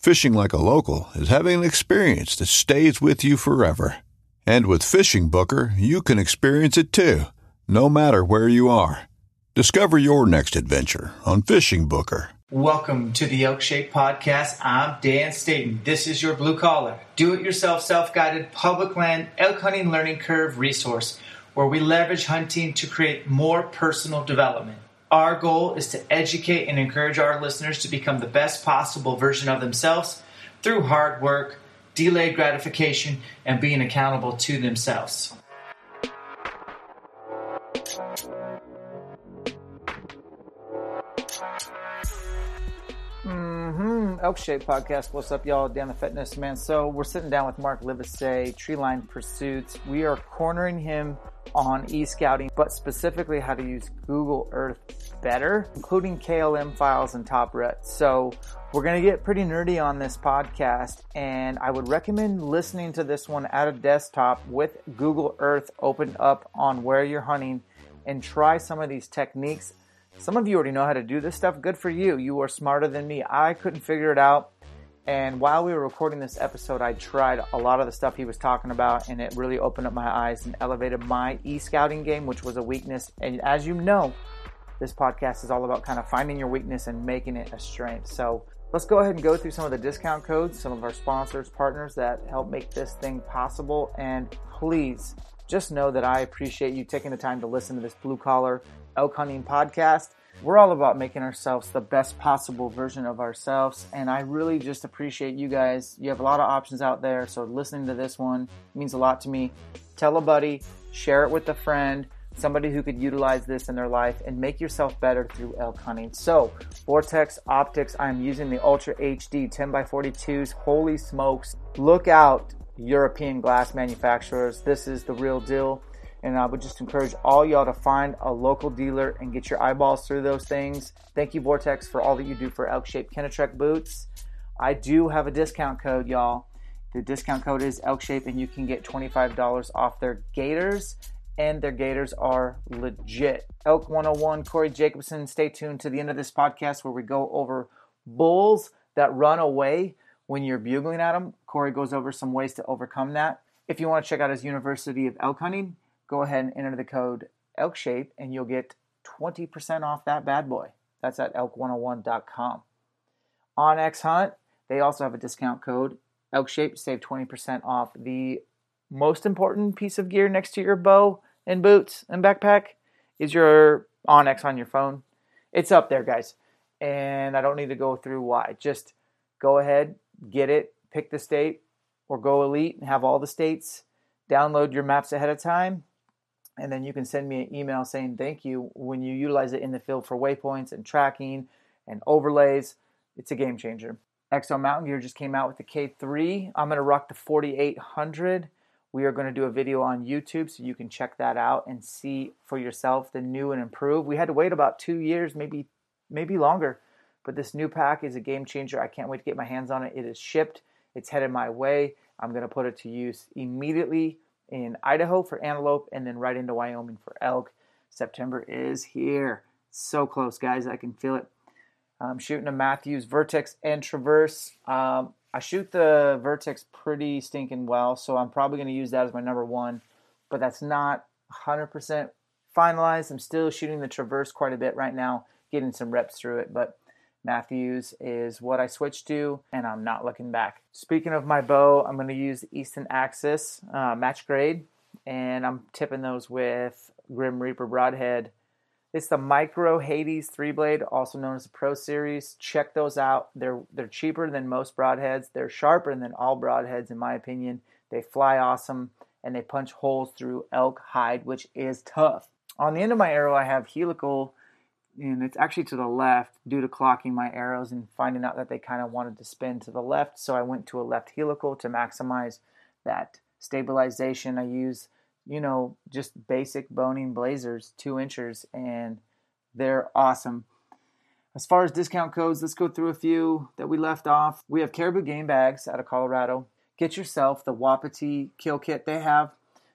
Fishing like a local is having an experience that stays with you forever. And with Fishing Booker, you can experience it too, no matter where you are. Discover your next adventure on Fishing Booker. Welcome to the Elk Shape Podcast. I'm Dan Staton. This is your blue collar, do it yourself, self guided public land elk hunting learning curve resource where we leverage hunting to create more personal development. Our goal is to educate and encourage our listeners to become the best possible version of themselves through hard work, delayed gratification, and being accountable to themselves. Mm-hmm. Elk Shape Podcast. What's up, y'all? Dan the Fitness Man. So we're sitting down with Mark Livesay, Treeline Pursuits. We are cornering him on e-scouting, but specifically how to use Google Earth better, including KLM files and top rut. So we're going to get pretty nerdy on this podcast and I would recommend listening to this one at a desktop with Google Earth opened up on where you're hunting and try some of these techniques some of you already know how to do this stuff. Good for you. You are smarter than me. I couldn't figure it out. And while we were recording this episode, I tried a lot of the stuff he was talking about, and it really opened up my eyes and elevated my e scouting game, which was a weakness. And as you know, this podcast is all about kind of finding your weakness and making it a strength. So let's go ahead and go through some of the discount codes, some of our sponsors, partners that help make this thing possible. And please just know that I appreciate you taking the time to listen to this blue collar elk hunting podcast. We're all about making ourselves the best possible version of ourselves, and I really just appreciate you guys. You have a lot of options out there, so listening to this one means a lot to me. Tell a buddy, share it with a friend, somebody who could utilize this in their life, and make yourself better through elk hunting. So, Vortex Optics, I'm using the Ultra HD 10x42s. Holy smokes! Look out, European glass manufacturers. This is the real deal. And I would just encourage all y'all to find a local dealer and get your eyeballs through those things. Thank you, Vortex, for all that you do for elk shaped Kenetrek boots. I do have a discount code, y'all. The discount code is elk shape, and you can get $25 off their gaiters. And their gaiters are legit. Elk 101, Corey Jacobson. Stay tuned to the end of this podcast where we go over bulls that run away when you're bugling at them. Corey goes over some ways to overcome that. If you want to check out his University of Elk Hunting, go ahead and enter the code ELKSHAPE and you'll get 20% off that bad boy. That's at elk101.com. onX Hunt, they also have a discount code ELKSHAPE, save 20% off. The most important piece of gear next to your bow and boots and backpack is your onX on your phone. It's up there, guys. And I don't need to go through why. Just go ahead, get it, pick the state, or go elite and have all the states. Download your maps ahead of time and then you can send me an email saying thank you when you utilize it in the field for waypoints and tracking and overlays. It's a game changer. Exo Mountain Gear just came out with the K3. I'm going to rock the 4800. We are going to do a video on YouTube so you can check that out and see for yourself the new and improved. We had to wait about two years, maybe maybe longer, but this new pack is a game changer. I can't wait to get my hands on it. It is shipped. It's headed my way. I'm going to put it to use immediately in Idaho for antelope, and then right into Wyoming for elk. September is here. So close, guys. I can feel it. I'm shooting a Mathews Vertex and Traverse. Um, I shoot the Vertex pretty stinking well, so I'm probably going to use that as my number one, but that's not 100% finalized. I'm still shooting the Traverse quite a bit right now, getting some reps through it, but Mathews is what I switched to, and I'm not looking back. Speaking of my bow, I'm going to use Easton Axis uh, match grade, and I'm tipping those with Grim Reaper Broadhead. It's the Micro Hades three blade, also known as the Pro Series. Check those out. They're they're cheaper than most broadheads. They're sharper than all broadheads, in my opinion. They fly awesome and they punch holes through elk hide, which is tough. On the end of my arrow, I have helical, and it's actually to the left due to clocking my arrows and finding out that they kind of wanted to spin to the left. So I went to a left helical to maximize that stabilization. I use you know, just basic Bohning Blazers, two inchers, and they're awesome. As far as discount codes, let's go through a few that we left off. We have Caribou game bags out of Colorado. Get yourself the Wapiti kill kit they have.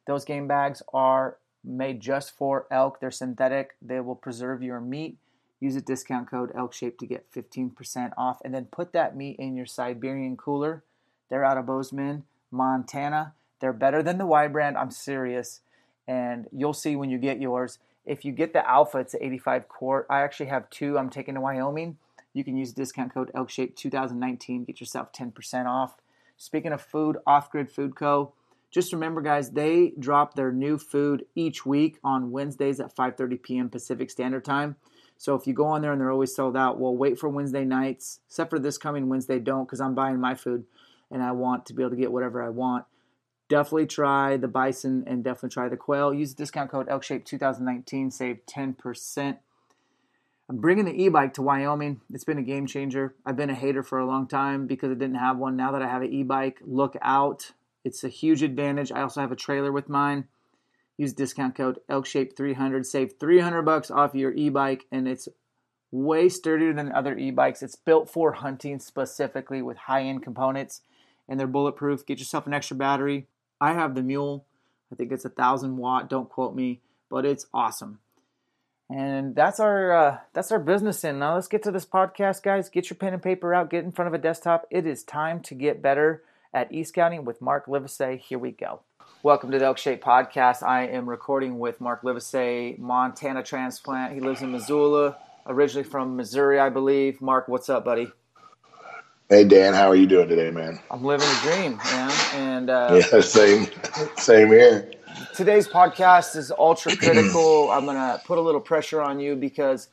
Those game bags are made just for elk. They're synthetic. They will preserve your meat. Use a discount code ELKSHAPE to get 15% off. And then put that meat in your Siberian cooler. They're out of Bozeman, Montana. They're better than the Y brand. I'm serious. And you'll see when you get yours. If you get the Alpha, it's 85 quart. I actually have two. I'm taking to Wyoming. You can use discount code ELKSHAPE2019. Get yourself 10% off. Speaking of food, Off Grid Food Co. Just remember, guys, they drop their new food each week on Wednesdays at 5:30 p.m. Pacific Standard Time. So if you go on there and they're always sold out, well, wait for Wednesday nights. Except for this coming Wednesday, don't because I'm buying my food and I want to be able to get whatever I want definitely try the bison and definitely try the quail. Use the discount code ELKSHAPE2019, save 10%. I'm bringing the e-bike to Wyoming. It's been a game changer. I've been a hater for a long time because I didn't have one. Now that I have an e-bike, look out. It's a huge advantage. I also have a trailer with mine. Use discount code ELKSHAPE300, save 300 bucks off your e-bike and it's way sturdier than other e-bikes. It's built for hunting specifically with high-end components and they're bulletproof. Get yourself an extra battery I have the Mule. I think it's a thousand watt. Don't quote me, but it's awesome. And that's our uh, that's our business in. Now let's get to this podcast, guys. Get your pen and paper out. Get in front of a desktop. It is time to get better at e-scouting with Mark Livesay. Here we go. Welcome to the Elk Shape Podcast. I am recording with Mark Livesay, Montana transplant. He lives in Missoula, originally from Missouri, I believe. Mark, what's up, buddy? Hey Dan, how are you doing today, man? I'm living the dream, man. And uh, yeah, same, same here. Today's podcast is ultra critical. I'm gonna put a little pressure on you because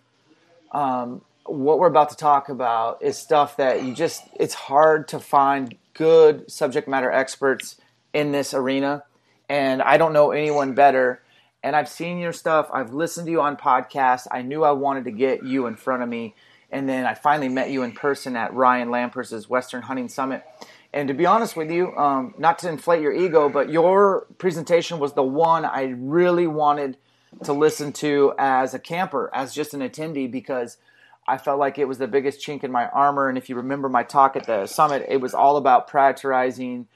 um, what we're about to talk about is stuff that you just it's hard to find good subject matter experts in this arena, and I don't know anyone better. And I've seen your stuff. I've listened to you on podcasts. I knew I wanted to get you in front of me and then I finally met you in person at Ryan Lamper's Western Hunting Summit. And to be honest with you, um, not to inflate your ego, but your presentation was the one I really wanted to listen to as a camper, as just an attendee, because I felt like it was the biggest chink in my armor. And if you remember my talk at the summit, it was all about prioritizing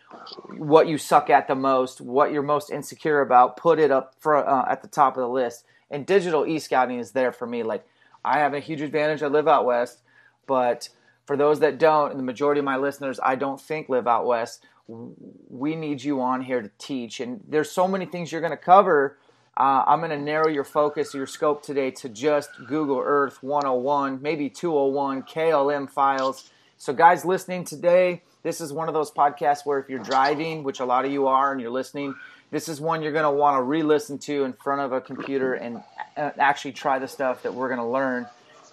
what you suck at the most, what you're most insecure about, put it up for, uh, at the top of the list. And digital e scouting is there for me. Like I have a huge advantage. I live out west, but for those that don't, and the majority of my listeners, I don't think live out west. We need you on here to teach, and there's so many things you're going to cover. Uh, I'm going to narrow your focus, your scope today to just Google Earth 101, maybe 201, KLM files. So, guys listening today, this is one of those podcasts where if you're driving, which a lot of you are, and you're listening, this is one you're going to want to re-listen to in front of a computer and actually try the stuff that we're going to learn.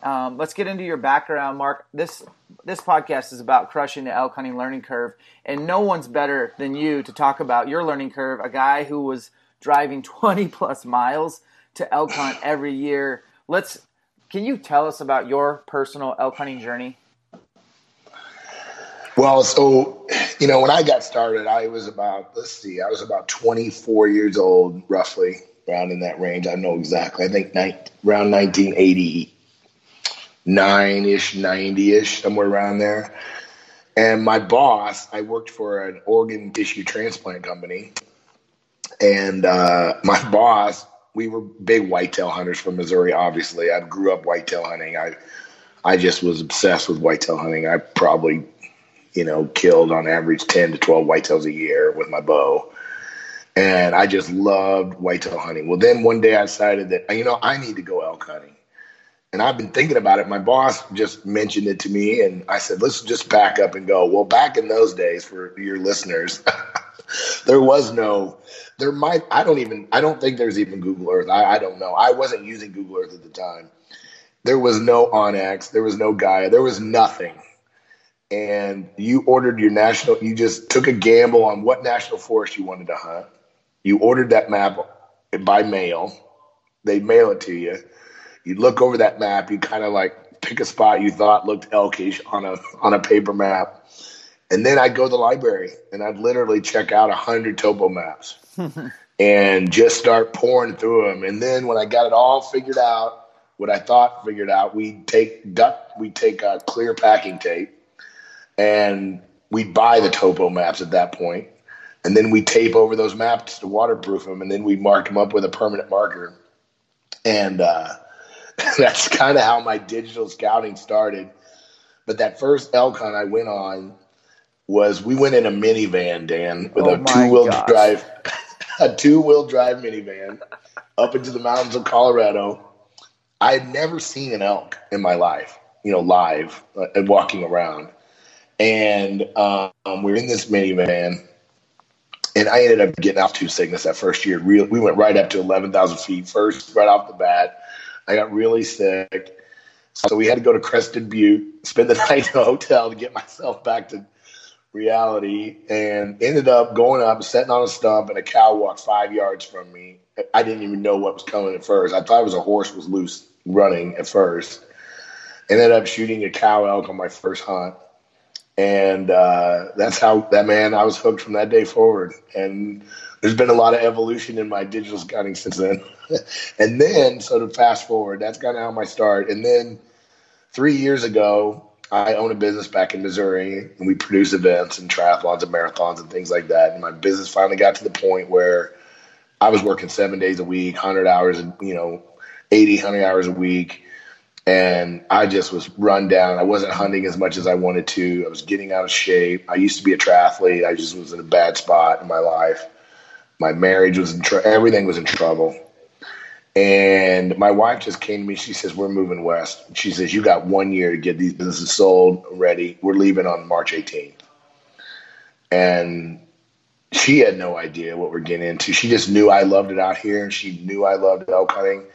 Um, let's get into your background, Mark. This this podcast is about crushing the elk hunting learning curve, and no one's better than you to talk about your learning curve. A guy who was driving 20 plus miles to elk hunt every year. Let's. Can you tell us about your personal elk hunting journey? Well, so you know, when I got started, I was about let's see, I was about 24 years old, roughly around in that range. I know exactly. I think ni- around 1989 ish, 90 ish, somewhere around there. And my boss, I worked for an organ tissue transplant company, And uh, my boss, we were big whitetail hunters from Missouri. Obviously, I grew up whitetail hunting. I I just was obsessed with whitetail hunting. I probably, you know, killed on average ten to twelve whitetails a year with my bow. And I just loved whitetail hunting. Well, then one day I decided that, you know, I need to go elk hunting. And I've been thinking about it. My boss just mentioned it to me, and I said, let's just back up and go. Well, back in those days, for your listeners, there was no, there might, I don't even, I don't think there's even Google Earth. I, I don't know. I wasn't using Google Earth at the time. There was no onX, there was no Gaia, there was nothing. And you ordered your national, you just took a gamble on what national forest you wanted to hunt. You ordered that map by mail, they mail it to you. You look over that map, you kind of like pick a spot you thought looked elkish on a on a paper map and then I'd go to the library and I'd literally check out a hundred topo maps and just start pouring through them. And then when I got it all figured out, what I thought figured out, we'd take duct, we'd take a clear packing tape and we'd buy the topo maps at that point. And then we tape over those maps to waterproof them, and then we mark them up with a permanent marker. And uh, that's kind of how my digital scouting started. But that first elk hunt I went on, was we went in a minivan, Dan, with oh a two wheel drive, a two wheel drive minivan up into the mountains of Colorado. I had never seen an elk in my life, you know, live uh, and walking around. And um, we are in this minivan, and I ended up getting altitude sickness that first year. Real, we went right up to 11,000 feet first, right off the bat. I got really sick. So we had to go to Crested Butte, spend the night in a hotel to get myself back to reality and ended up going up, sitting on a stump, and a cow walked five yards from me. I didn't even know what was coming at first. I thought it was a horse was loose running at first. Ended up shooting a cow elk on my first hunt. And uh, that's how that man I was hooked from that day forward. And there's been a lot of evolution in my digital scouting since then. and then, so to fast forward, that's kind of how my start. And then three years ago, I own a business back in Missouri, and we produce events and triathlons and marathons and things like that. And my business finally got to the point where I was working seven days a week, 100 hours, you know, 80, 100 hours a week. And I just was run down. I wasn't hunting as much as I wanted to. I was getting out of shape. I used to be a triathlete. I just was in a bad spot in my life. My marriage was in trouble. Everything was in trouble. And my wife just came to me. She says, We're moving west. She says, You got one year to get these businesses sold, ready. We're leaving on March 18th. And she had no idea what we're getting into. She just knew I loved it out here, and she knew I loved elk hunting,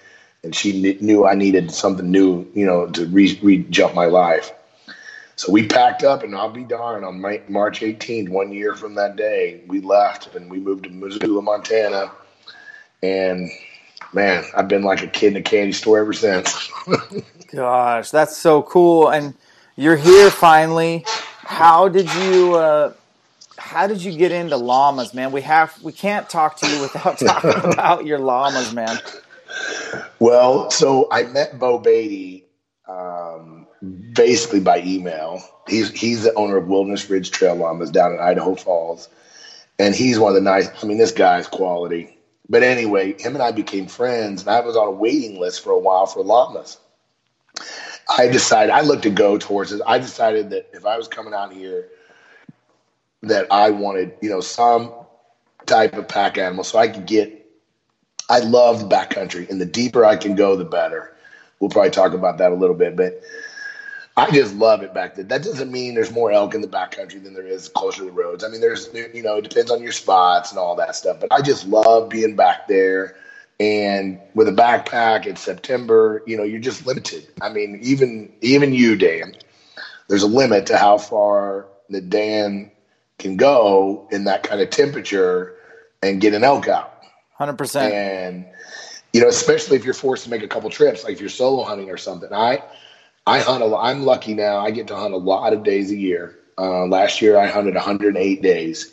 and she knew I needed something new, you know, to re, re- jump my life. So we packed up, and I'll be darned, on March 18th, one year from that day, we left and we moved to Missoula, Montana. And man, I've been like a kid in a candy store ever since. Gosh, that's so cool. And you're here finally. How did you uh, how did you get into llamas, man? We have we can't talk to you without talking about your llamas, man. Well, so I met Bo Beatty um, basically by email. He's he's the owner of Wilderness Ridge Trail Llamas down in Idaho Falls, and he's one of the nice. I mean, this guy's quality. But anyway, him and I became friends, and I was on a waiting list for a while for llamas. I decided I looked to go towards it. I decided that if I was coming out here, that I wanted, you know, some type of pack animal so I could get. I love backcountry, and the deeper I can go, the better. We'll probably talk about that a little bit, but I just love it back there. That doesn't mean there's more elk in the backcountry than there is closer to the roads. I mean, there's you know, it depends on your spots and all that stuff. But I just love being back there. And with a backpack in September, you know, you're just limited. I mean, even even you, Dan, there's a limit to how far the Dan can go in that kind of temperature and get an elk out. Hundred percent. And you know, especially if you're forced to make a couple trips, like if you're solo hunting or something. I I hunt a I'm lucky now. I get to hunt a lot of days a year. Uh, last year I hunted 108 days,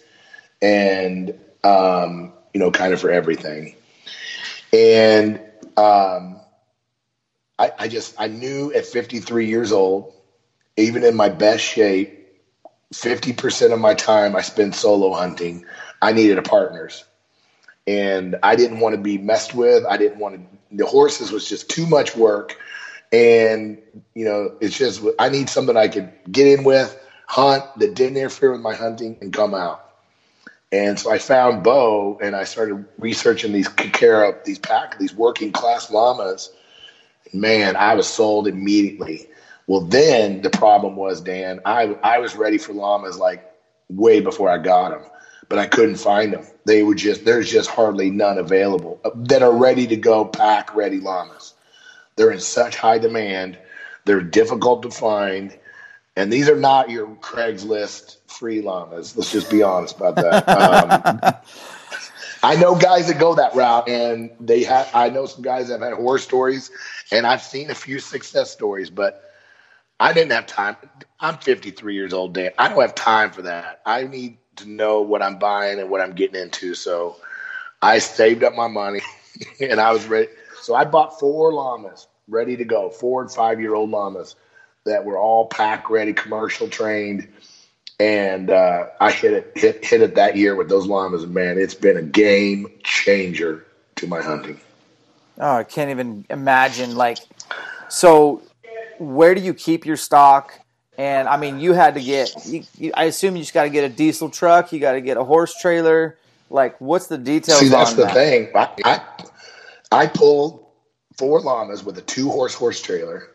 and um, you know, kind of for everything. And um, I, I just I knew at 53 years old, even in my best shape, 50% of my time I spend solo hunting. I needed a partners. and I didn't want to be messed with. I didn't want to. The horses was just too much work, and you know, it's just I need something I could get in with, hunt that didn't interfere with my hunting, and come out. And so I found Bo, and I started researching these Kikara, these pack, these working class llamas. Man, I was sold immediately. Well, then the problem was, Dan, I I was ready for llamas like way before I got them but I couldn't find them. They were just there's just hardly none available uh, that are ready to go pack ready llamas. They're in such high demand. They're difficult to find, and these are not your Craigslist free llamas. Let's just be honest about that. Um, I know guys that go that route, and they have. I know some guys that have had horror stories, and I've seen a few success stories, but. I didn't have time. I'm 53 years old, Dan. I don't have time for that. I need to know what I'm buying and what I'm getting into. So I saved up my money and I was ready. So I bought four llamas ready to go, four and five year old llamas that were all pack ready, commercial trained. And uh, I hit it, hit, hit it that year with those llamas. And man, it's been a game changer to my hunting. Oh, I can't even imagine. Like, so where do you keep your stock? And I mean, you had to get. You, you, I assume you just got to get a diesel truck. You got to get a horse trailer. Like, what's the details? See, that's the that? thing. I, I I pulled four llamas with a two horse horse trailer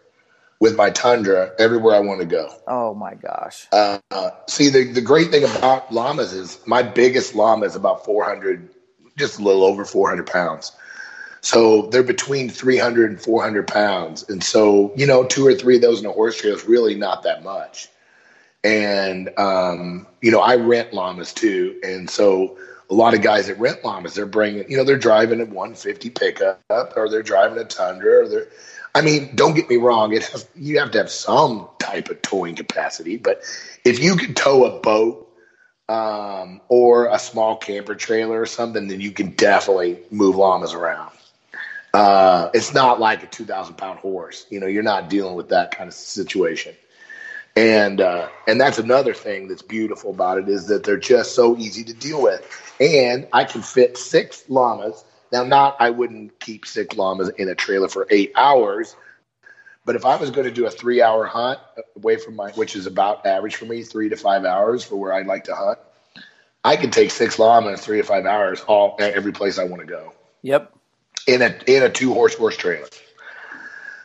with my Tundra everywhere I want to go. Oh my gosh! Uh, see, the the great thing about llamas is my biggest llama is about four hundred, just a little over four hundred pounds. So they're between 300 and 400 pounds. And so, you know, two or three of those in a horse trailer is really not that much. And, um, you know, I rent llamas too. And so a lot of guys that rent llamas, they're bringing, you know, they're driving a 150 pickup or they're driving a Tundra or they're, I mean, don't get me wrong. It has, you have to have some type of towing capacity, but if you can tow a boat um, or a small camper trailer or something, then you can definitely move llamas around. Uh, it's not like a 2,000 pound horse. You know, you're not dealing with that kind of situation. And uh, and that's another thing that's beautiful about it is that they're just so easy to deal with. And I can fit six llamas. Now, not I wouldn't keep six llamas in a trailer for eight hours, but if I was going to do a three hour hunt away from my, which is about average for me, three to five hours for where I'd like to hunt, I could take six llamas three to five hours all at every place I want to go. Yep in a in a two horse horse trailer.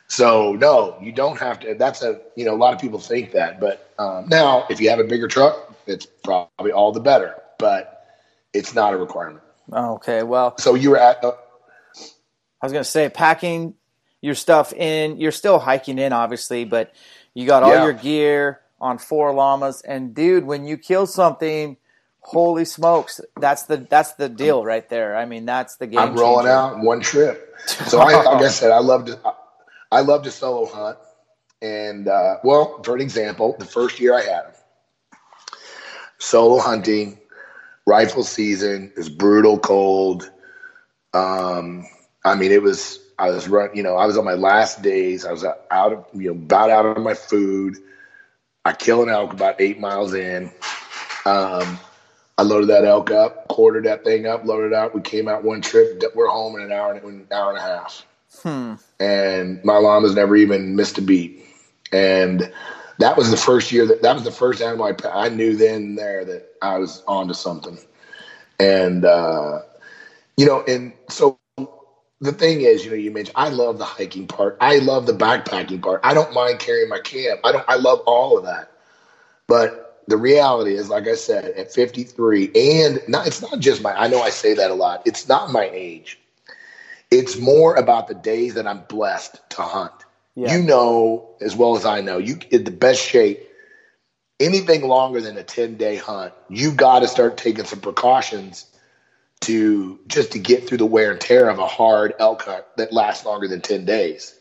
So no, you don't have to. That's a you know a lot of people think that, but um, now if you have a bigger truck, it's probably all the better. But it's not a requirement. Okay, well, so you were at. Uh, I was going to say packing your stuff in. You're still hiking in, obviously, but you got all yeah. your gear on four llamas. And dude, when you kill something holy smokes that's the that's the deal right there i mean that's the game i'm rolling out one trip so I, like i said i love to i love to solo hunt and uh, well for an example the first year i had him, solo hunting rifle season is brutal cold um, i mean it was i was run you know i was on my last days i was out of you know about out of my food i kill an elk about eight miles in um, I loaded that elk up, quartered that thing up, loaded it out. We came out one trip. We're home in an hour and an hour and a half. Hmm. And my llama's never even missed a beat. And that was the first year that that was the first animal I, I knew then there that I was onto something. And uh, you know, and so the thing is, you know, you mentioned I love the hiking part. I love the backpacking part. I don't mind carrying my camp. I don't. I love all of that. But the reality is, like I said, at 53, and not, it's not just my, I know I say that a lot, it's not my age. It's more about the days that I'm blessed to hunt. Yeah. You know, as well as I know, you in the best shape. Anything longer than a 10 day hunt, you got to start taking some precautions to just to get through the wear and tear of a hard elk hunt that lasts longer than 10 days.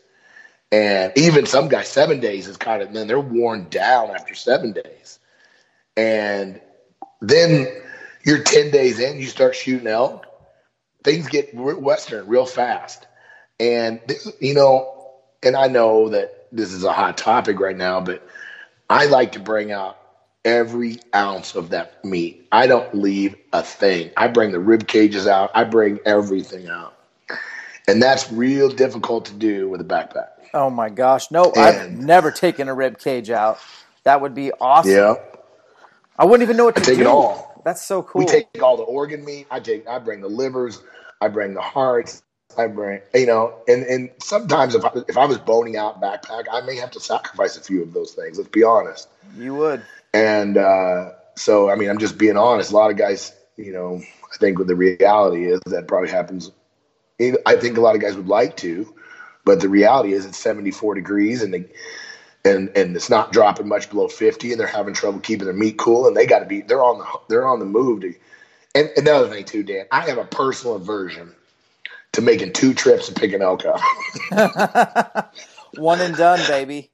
And even some guys, seven days is kind of, then they're worn down after seven days. And then you're 10 days in, you start shooting elk, things get Western real fast. And, you know, and I know that this is a hot topic right now, but I like to bring out every ounce of that meat. I don't leave a thing. I bring the rib cages out. I bring everything out. And that's real difficult to do with a backpack. Oh my gosh. No, I've never taken a rib cage out. That would be awesome. Yeah. I wouldn't even know what to I take do. it all. That's so cool. We take all the organ meat. I take I bring the livers. I bring the hearts. I bring you know, and and sometimes if I, if I was boning out backpack, I may have to sacrifice a few of those things. Let's be honest. you would. And uh, so, I mean, I'm just being honest. A lot of guys, you know, I think what the reality is that probably happens. I think a lot of guys would like to, but the reality is it's 74 degrees and they, and and it's not dropping much below 50, and they're having trouble keeping their meat cool, and they got to be they're on the they're on the move to. And another thing too, Dan, I have a personal aversion to making two trips to pick an elk up. One and done, baby.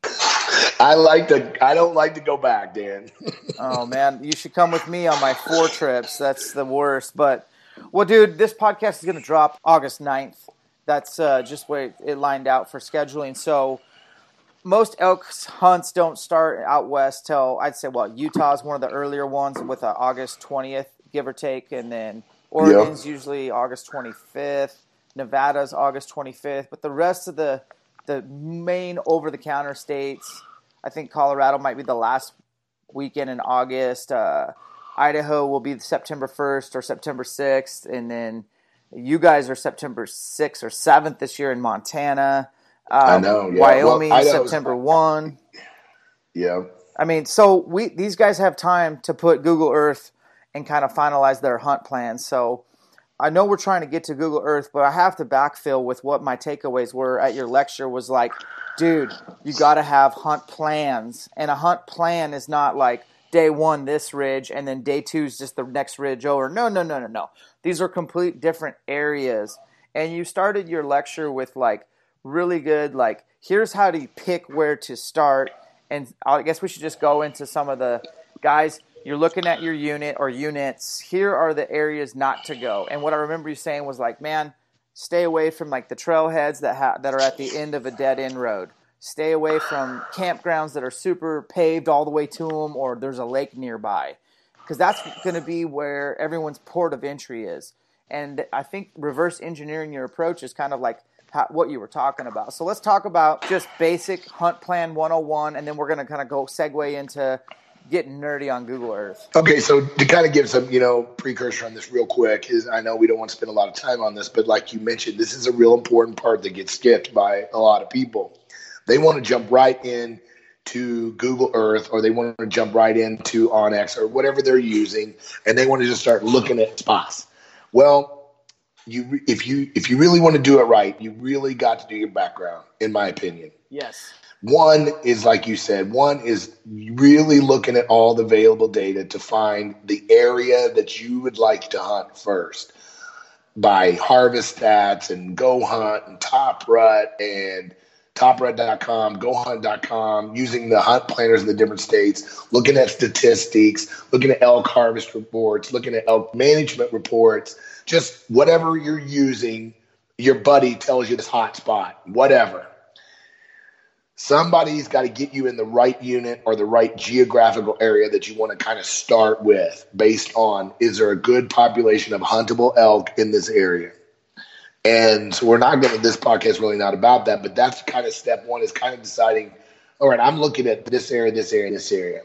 I like to. I don't like to go back, Dan. Oh man, you should come with me on my four trips. That's the worst. But well, dude, this podcast is going to drop August 9th. That's uh, just where it lined out for scheduling. So most elk hunts don't start out west till I'd say well Utah's one of the earlier ones with uh, August 20th, give or take, and then Oregon's usually August 25th. Nevada's August 25th, but the rest of the the main over the counter states, I think Colorado might be the last weekend in August. Uh, Idaho will be September 1st or September 6th, and then you guys are September 6th or 7th this year in Montana. Um, I know, yeah. Wyoming Idaho's- September 1. Yeah. I mean, so we these guys have time to put Google Earth and kind of finalize their hunt plans. So I know we're trying to get to Google Earth, but I have to backfill with what my takeaways were at your lecture was like, dude, you got to have hunt plans. And a hunt plan is not like day 1 this ridge and then day 2 is just the next ridge over. No, no, no, no, no. These are complete different areas. And you started your lecture with like really good like here's how to pick where to start and I guess we should just go into some of the guys. You're looking at your unit or units. Here are the areas not to go. And what I remember you saying was like, man, stay away from like the trailheads that ha- that are at the end of a dead end road. Stay away from campgrounds that are super paved all the way to them, or there's a lake nearby, because that's going to be where everyone's port of entry is. And I think reverse engineering your approach is kind of like how, what you were talking about. So let's talk about just basic hunt plan 101, and then we're going to kind of go segue into getting nerdy on Google Earth. Okay, so to kind of give some, you know, precursor on this real quick is I know we don't want to spend a lot of time on this, but like you mentioned, this is a real important part that gets skipped by a lot of people. They want to jump right in to Google Earth or they want to jump right into onX or whatever they're using and they want to just start looking at spots. Well, you if you if you really want to do it right, you really got to do your background in my opinion. Yes. One is like you said, one is really looking at all the available data to find the area that you would like to hunt first. By harvest stats and go hunt and top rut and toprut.com, gohunt.com, using the hunt planners in the different states, looking at statistics, looking at elk harvest reports, looking at elk management reports, just whatever you're using, your buddy tells you this hot spot, whatever somebody's got to get you in the right unit or the right geographical area that you want to kind of start with based on is there a good population of huntable elk in this area? And we're not going to this podcast really not about that but that's kind of step one is kind of deciding all right i'm looking at this area this area this area.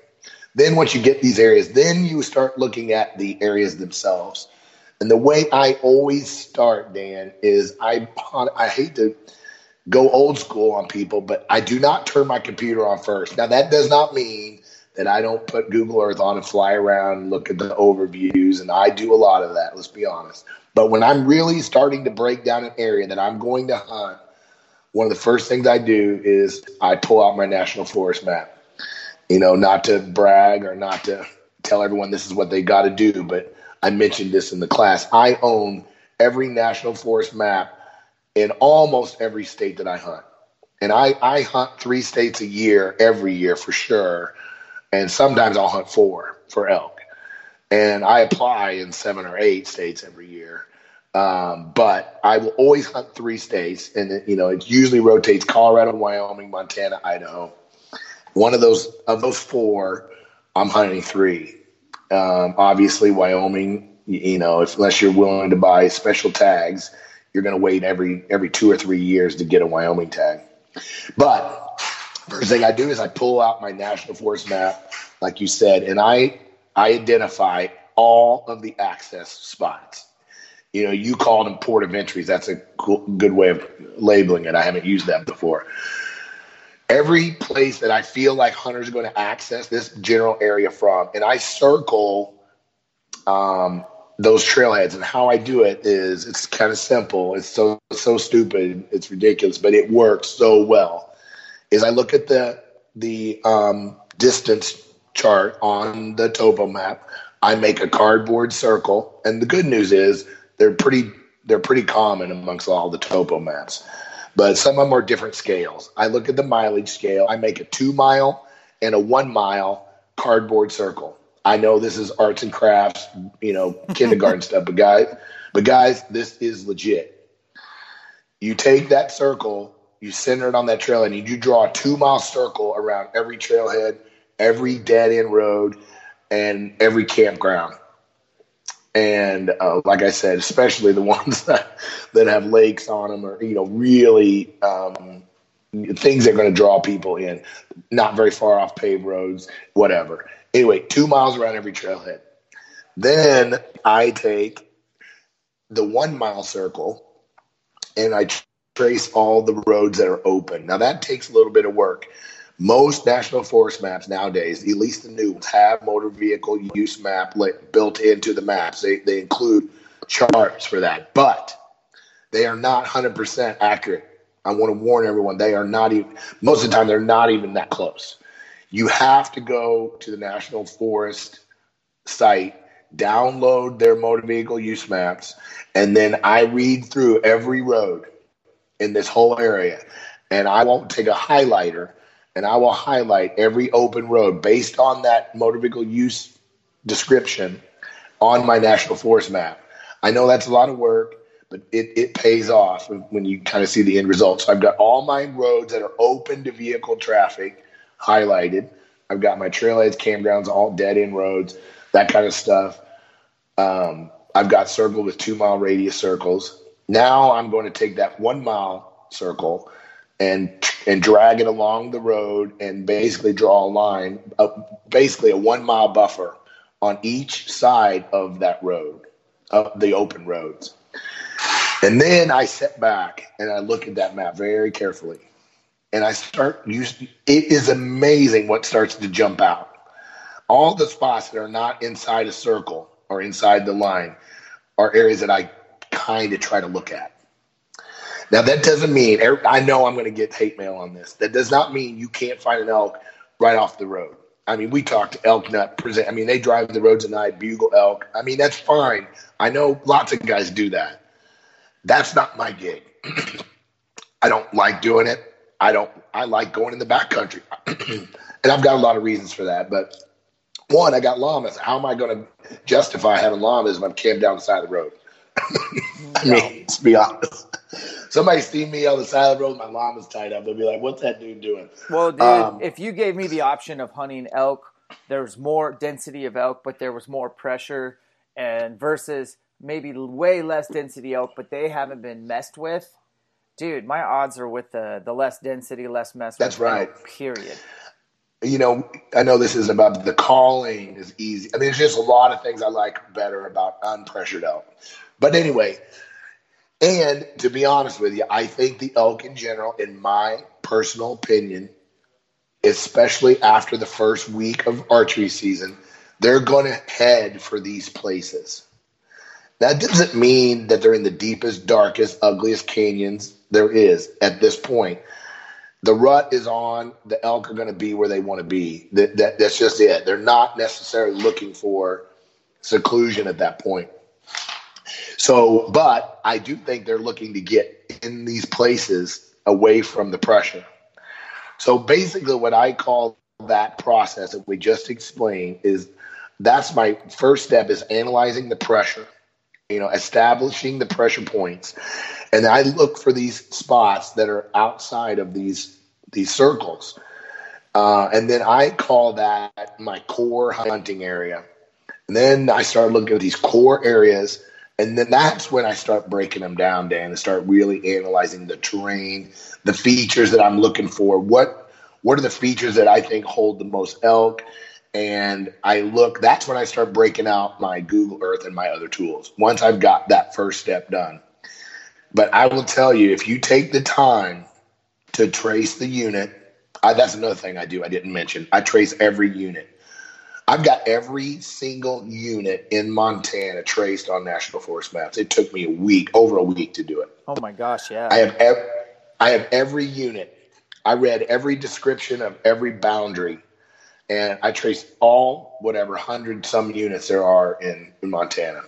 Then once you get these areas then you start looking at the areas themselves. And the way i always start dan is i i hate to go old school on people, but I do not turn my computer on first. Now, that does not mean that I don't put Google Earth on and fly around and look at the overviews, and I do a lot of that, let's be honest. But when I'm really starting to break down an area that I'm going to hunt, one of the first things I do is I pull out my national forest map. You know, not to brag or not to tell everyone this is what they got to do, but I mentioned this in the class. I own every national forest map in almost every state that I hunt. And I, I hunt three states a year, every year for sure. And sometimes I'll hunt four for elk. And I apply in seven or eight states every year. Um, but I will always hunt three states. And, it, you know, it usually rotates Colorado, Wyoming, Montana, Idaho. One of those, of those four, I'm hunting three. Um, obviously, Wyoming, you know, if, unless you're willing to buy special tags, you're going to wait every every two or three years to get a Wyoming tag. But first thing I do is I pull out my national forest map, like you said, and I I identify all of the access spots. You know, you called them port of entries. That's a cool, good way of labeling it. I haven't used that before. Every place that I feel like hunters are going to access this general area from, and I circle um, those trailheads. And how I do it is it's kind of simple. It's so so stupid. It's ridiculous, but it works so well. Is I look at the the um, distance chart on the topo map. I make a cardboard circle, and the good news is they're pretty they're pretty common amongst all the topo maps but some of them are different scales. I look at the mileage scale. I make a two mile and a one mile cardboard circle. I know this is arts and crafts, you know, kindergarten stuff, but guys, but guys, this is legit. You take that circle, you center it on that trail, and you draw a two mile circle around every trailhead, every dead end road, and every campground and uh, like I said, especially the ones that, that have lakes on them, or you know, really um, things that are going to draw people in. Not very far off paved roads, whatever. Anyway, two miles around every trailhead. Then I take the one mile circle and I trace all the roads that are open. Now that takes a little bit of work most national forest maps nowadays, at least the new ones, have motor vehicle use map built into the maps. They, they include charts for that, but they are not 100% accurate. I want to warn everyone, they are not even, most of the time, they're not even that close. You have to go to the National Forest site, download their motor vehicle use maps, and then I read through every road in this whole area. And I won't take a highlighter and I will highlight every open road based on that motor vehicle use description on my national forest map. I know that's a lot of work, but it, it pays off when you kind of see the end result. So I've got all my roads that are open to vehicle traffic highlighted. I've got my trailheads, campgrounds, all dead end roads, that kind of stuff. Um, I've got circled with two mile radius circles. Now I'm going to take that one mile circle and and drag it along the road and basically draw a line, basically a one mile buffer on each side of that road, the open roads. And then I sit back and I look at that map very carefully. And I start using it is amazing what starts to jump out. All the spots that are not inside a circle or inside the line are areas that I kind of try to look at. Now, that doesn't mean, er, I know I'm going to get hate mail on this. That does not mean you can't find an elk right off the road. I mean, we talked Elk Nut present. I mean, they drive the roads at night, bugle elk. I mean, that's fine. I know lots of guys do that. That's not my gig. I don't like doing it. I don't. I like going in the backcountry, and I've got a lot of reasons for that. But one, I got llamas. How am I going to justify having llamas if I'm camped down the side of the road? I mean, to be honest somebody see me on the side of the road, my llama's tied up, they'll be like, "What's that dude doing?" Well, dude, um, if you gave me the option of hunting elk, there was more density of elk, but there was more pressure, and versus maybe way less density elk, but they haven't been messed with. Dude, my odds are with the the less density, less mess. That's right. Period. You know, I know this is about the calling is easy. I mean, there's just a lot of things I like better about unpressured elk. But anyway, and to be honest with you, I think the elk in general, in my personal opinion, especially after the first week of archery season, they're going to head for these places. That doesn't mean that they're in the deepest, darkest, ugliest canyons there is at this point. The rut is on. The elk are going to be where they want to be. That, that, that's just it. They're not necessarily looking for seclusion at that point. So, but I do think they're looking to get in these places away from the pressure. So basically, what I call that process that we just explained is that's my first step is analyzing the pressure, you know, establishing the pressure points. And I look for these spots that are outside of these these circles. Uh, and then I call that my core hunting area. And then I start looking at these core areas. And then that's when I start breaking them down, Dan, and start really analyzing the terrain, the features that I'm looking for. What what are the features that I think hold the most elk? And I look, that's when I start breaking out my Google Earth and my other tools. Once I've got that first step done. But I will tell you, if you take the time to trace the unit, I, that's another thing I do. I didn't mention. I trace every unit. I've got every single unit in Montana traced on National Forest maps. It took me a week, over a week, to do it. Oh my gosh, yeah. I have ev- I have every unit. I read every description of every boundary, and I traced all whatever hundred some units there are in, in Montana.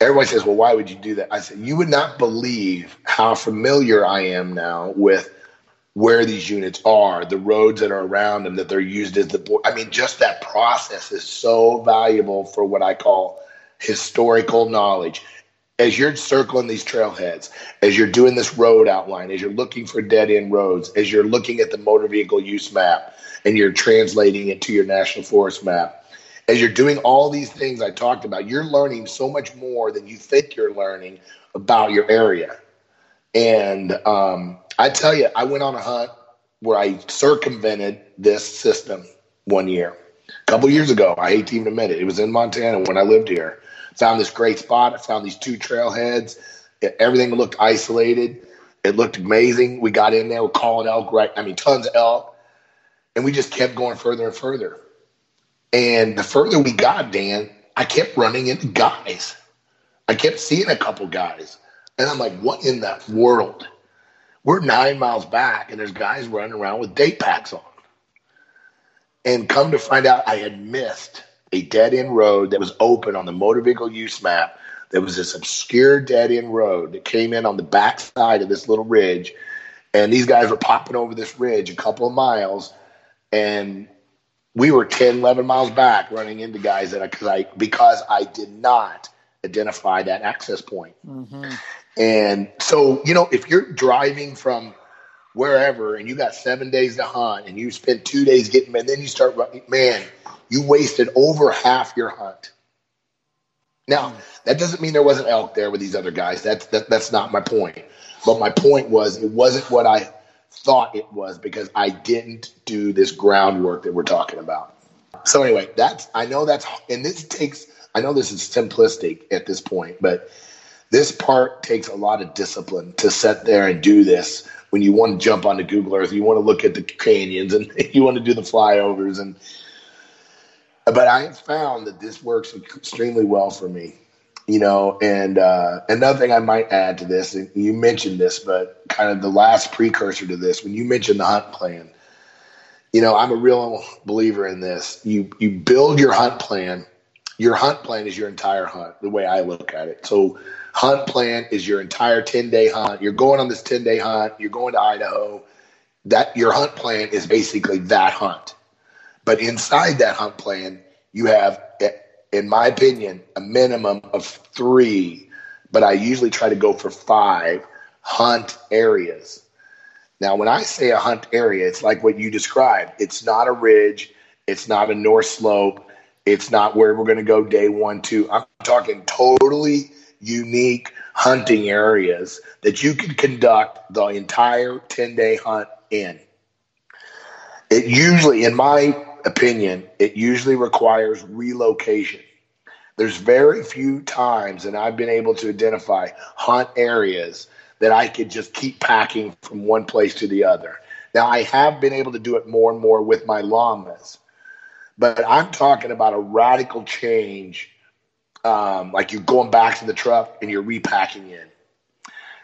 Everybody says, "Well, why would you do that?" I said, "You would not believe how familiar I am now with." where these units are, the roads that are around them, that they're used as the board. I mean, just that process is so valuable for what I call historical knowledge. As you're circling these trailheads, as you're doing this road outline, as you're looking for dead end roads, as you're looking at the motor vehicle use map and you're translating it to your national forest map, as you're doing all these things I talked about, you're learning so much more than you think you're learning about your area. And um, I tell you, I went on a hunt where I circumvented this system one year. A couple years ago, I hate to even admit it. It was in Montana when I lived here. Found this great spot. I found these two trailheads. Everything looked isolated. It looked amazing. We got in there, we're calling elk, right? I mean, tons of elk. And we just kept going further and further. And the further we got, Dan, I kept running into guys. I kept seeing a couple guys. And I'm like, what in the world? We're nine miles back, and there's guys running around with day packs on. And come to find out, I had missed a dead end road that was open on the motor vehicle use map. There was this obscure dead end road that came in on the back side of this little ridge. And these guys were popping over this ridge a couple of miles. And we were 10, 11 miles back running into guys that I, cause I because I did not identify that access point. Mm-hmm. And so, you know, if you're driving from wherever and you got seven days to hunt and you spend two days getting, and then you start, man, you wasted over half your hunt. Now, that doesn't mean there wasn't elk there with these other guys. That's that, that's not my point. But my point was it wasn't what I thought it was because I didn't do this groundwork that we're talking about. So anyway, that's I know that's and this takes I know this is simplistic at this point, but this part takes a lot of discipline to sit there and do this when you want to jump onto Google Earth, you want to look at the canyons and you want to do the flyovers and but I have found that this works extremely well for me. You know, and uh, another thing I might add to this, and you mentioned this, but kind of the last precursor to this, when you mentioned the hunt plan, you know, I'm a real believer in this. You you build your hunt plan. Your hunt plan is your entire hunt, the way I look at it. So hunt plan is your entire 10 day hunt. You're going on this 10 day hunt, you're going to Idaho. That your hunt plan is basically that hunt. But inside that hunt plan, you have, in my opinion, a minimum of three, but I usually try to go for five hunt areas. Now, when I say a hunt area, it's like what you described. It's not a ridge, it's not a north slope, it's not where we're going to go day one, two. I'm talking totally unique hunting areas that you can conduct the entire 10 day hunt in. It usually, in my opinion, it usually requires relocation. There's very few times that I've been able to identify hunt areas that I could just keep packing from one place to the other. Now, I have been able to do it more and more with my llamas, but I'm talking about a radical change um, like you're going back to the truck and you're repacking in.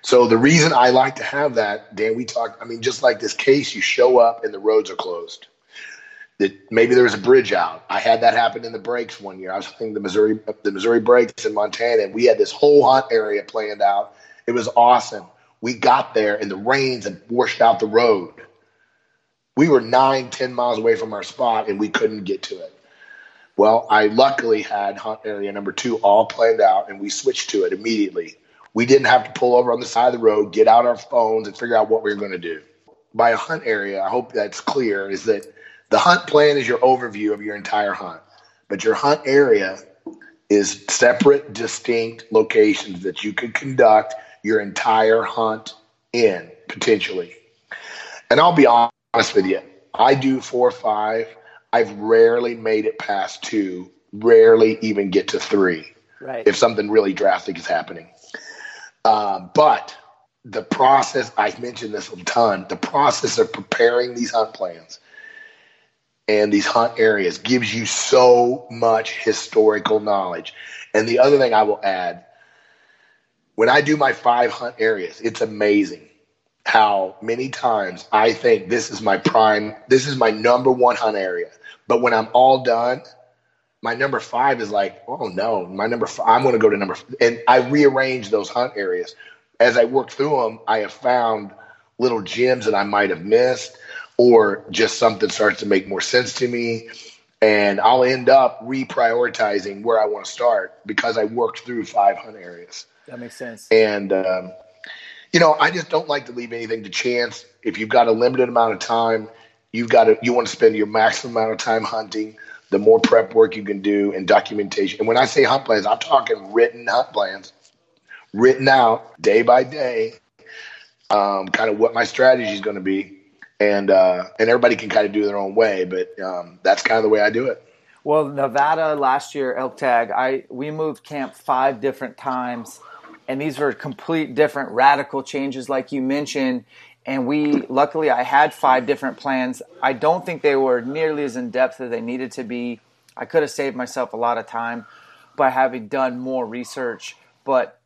So the reason I like to have that, Dan, we talked. I mean, just like this case, you show up and the roads are closed. That maybe there was a bridge out. I had that happen in the breaks one year. I was thinking the Missouri, the Missouri breaks in Montana, and we had this whole hunt area planned out. It was awesome. We got there and the rains had washed out the road. We were nine, ten miles away from our spot and we couldn't get to it. Well, I luckily had hunt area number two all planned out, and we switched to it immediately. We didn't have to pull over on the side of the road, get out our phones, and figure out what we were going to do. by a hunt area, I hope that's clear, is that the hunt plan is your overview of your entire hunt, but your hunt area is separate, distinct locations that you could conduct your entire hunt in potentially. And I'll be honest with you, I do four or five. I've rarely made it past two, rarely even get to three. Right. If something really drastic is happening. Um, but the process, I've mentioned this a ton, the process of preparing these hunt plans and these hunt areas gives you so much historical knowledge. And the other thing I will add, when I do my five hunt areas, it's amazing how many times I think this is my prime, this is my number one hunt area. But when I'm all done, my number five is like, oh no, my number five, I'm going to go to number, and I rearrange those hunt areas. As I work through them, I have found little gems that I might have missed or just something starts to make more sense to me and I'll end up reprioritizing where I want to start because I worked through five hunt areas. That makes sense. And um, you know, I just don't like to leave anything to chance. If you've got a limited amount of time, you've got to you want to spend your maximum amount of time hunting. The more prep work you can do and documentation. And when I say hunt plans, I'm talking written hunt plans, written out day by day, um, kind of what my strategy is going to be and uh, and everybody can kind of do their own way, but um, that's kind of the way I do it. Well, Nevada last year elk tag, I we moved camp five different times, and these were complete different radical changes, like you mentioned. And we luckily I had five different plans. I don't think they were nearly as in depth as they needed to be. I could have saved myself a lot of time by having done more research. But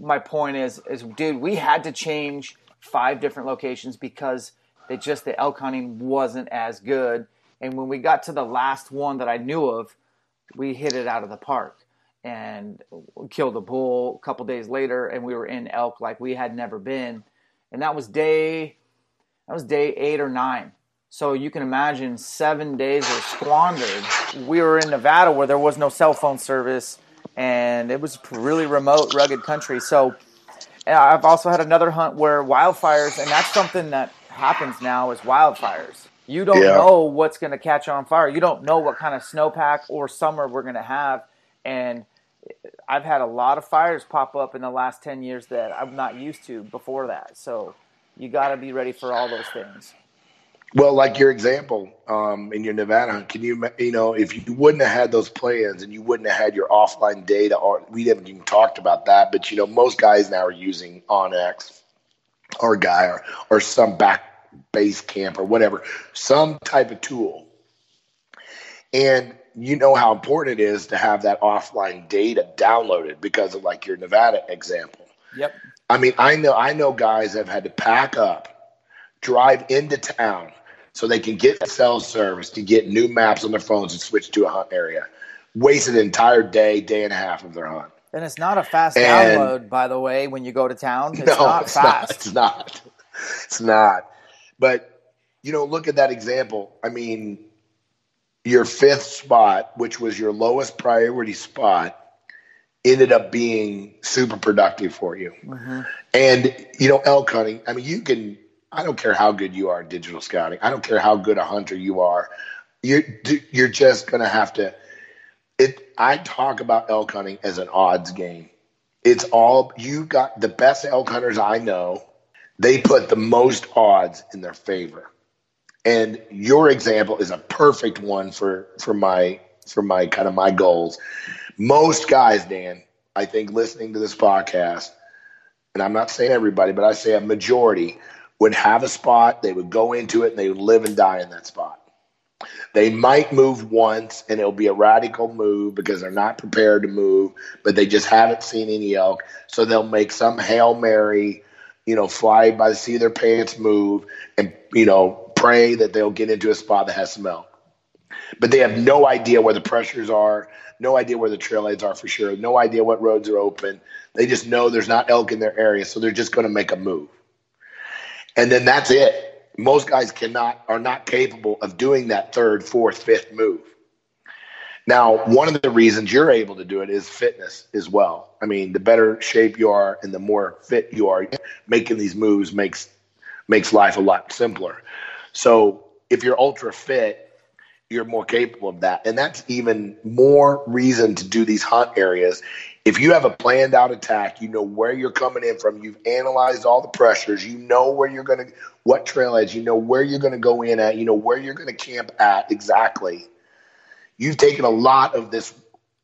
my point is, is dude, we had to change five different locations because that just the elk hunting wasn't as good. And when we got to the last one that I knew of, we hit it out of the park and killed a bull a couple days later and we were in elk like we had never been. And that was day that was day 8 or 9 so you can imagine 7 days were squandered. We were in Nevada where there was no cell phone service and it was really remote rugged country. So I've also had another hunt where wildfires and that's something that happens now is wildfires. You don't yeah. know what's going to catch on fire. You don't know what kind of snowpack or summer we're going to have. And I've had a lot of fires pop up in the last 10 years that I'm not used to before that. So you got to be ready for all those things. Well, like your example um, in your Nevada, can you, you know, if you wouldn't have had those plans and you wouldn't have had your offline data, or we haven't even talked about that, but you know, most guys now are using onX or Gaia or, or some back base camp or whatever, some type of tool. And you know how important it is to have that offline data downloaded because of like your Nevada example. Yep. I mean, I know I know guys have had to pack up, drive into town so they can get cell service to get new maps on their phones and switch to a hunt area. Wasted an entire day, day and a half of their hunt. And it's not a fast and, download, by the way, when you go to town. It's no, not it's fast. Not, it's not. It's not. But, you know, look at that example. I mean, your fifth spot, which was your lowest priority spot, ended up being super productive for you. Mm-hmm. And, you know, elk hunting, I mean, you can, I don't care how good you are in digital scouting, I don't care how good a hunter you are. You're, you're just to have to. It. I talk about elk hunting as an odds game. It's all you got. The best elk hunters I know they put the most odds in their favor. And your example is a perfect one for for my for my kind of my goals. Most guys, Dan, I think listening to this podcast, and I'm not saying everybody, but I say a majority would have a spot, they would go into it and they would live and die in that spot. They might move once and it'll be a radical move because they're not prepared to move, but they just haven't seen any elk. So they'll make some Hail Mary you know, fly by the seat of their pants, move, and you know, pray that they'll get into a spot that has smell. But they have no idea where the pressures are, no idea where the trailheads are for sure, no idea what roads are open. They just know there's not elk in their area, so they're just going to make a move. And then that's it. Most guys cannot are not capable of doing that third, fourth, fifth move. Now, one of the reasons you're able to do it is fitness as well. I mean, the better shape you are and the more fit you are, making these moves makes makes life a lot simpler. So if you're ultra fit, you're more capable of that. And that's even more reason to do these hunt areas. If you have a planned out attack, you know where you're coming in from, you've analyzed all the pressures, you know where you're going to, what trailheads, you know where you're going to go in at, you know where you're going to camp at exactly. You've taken a lot of this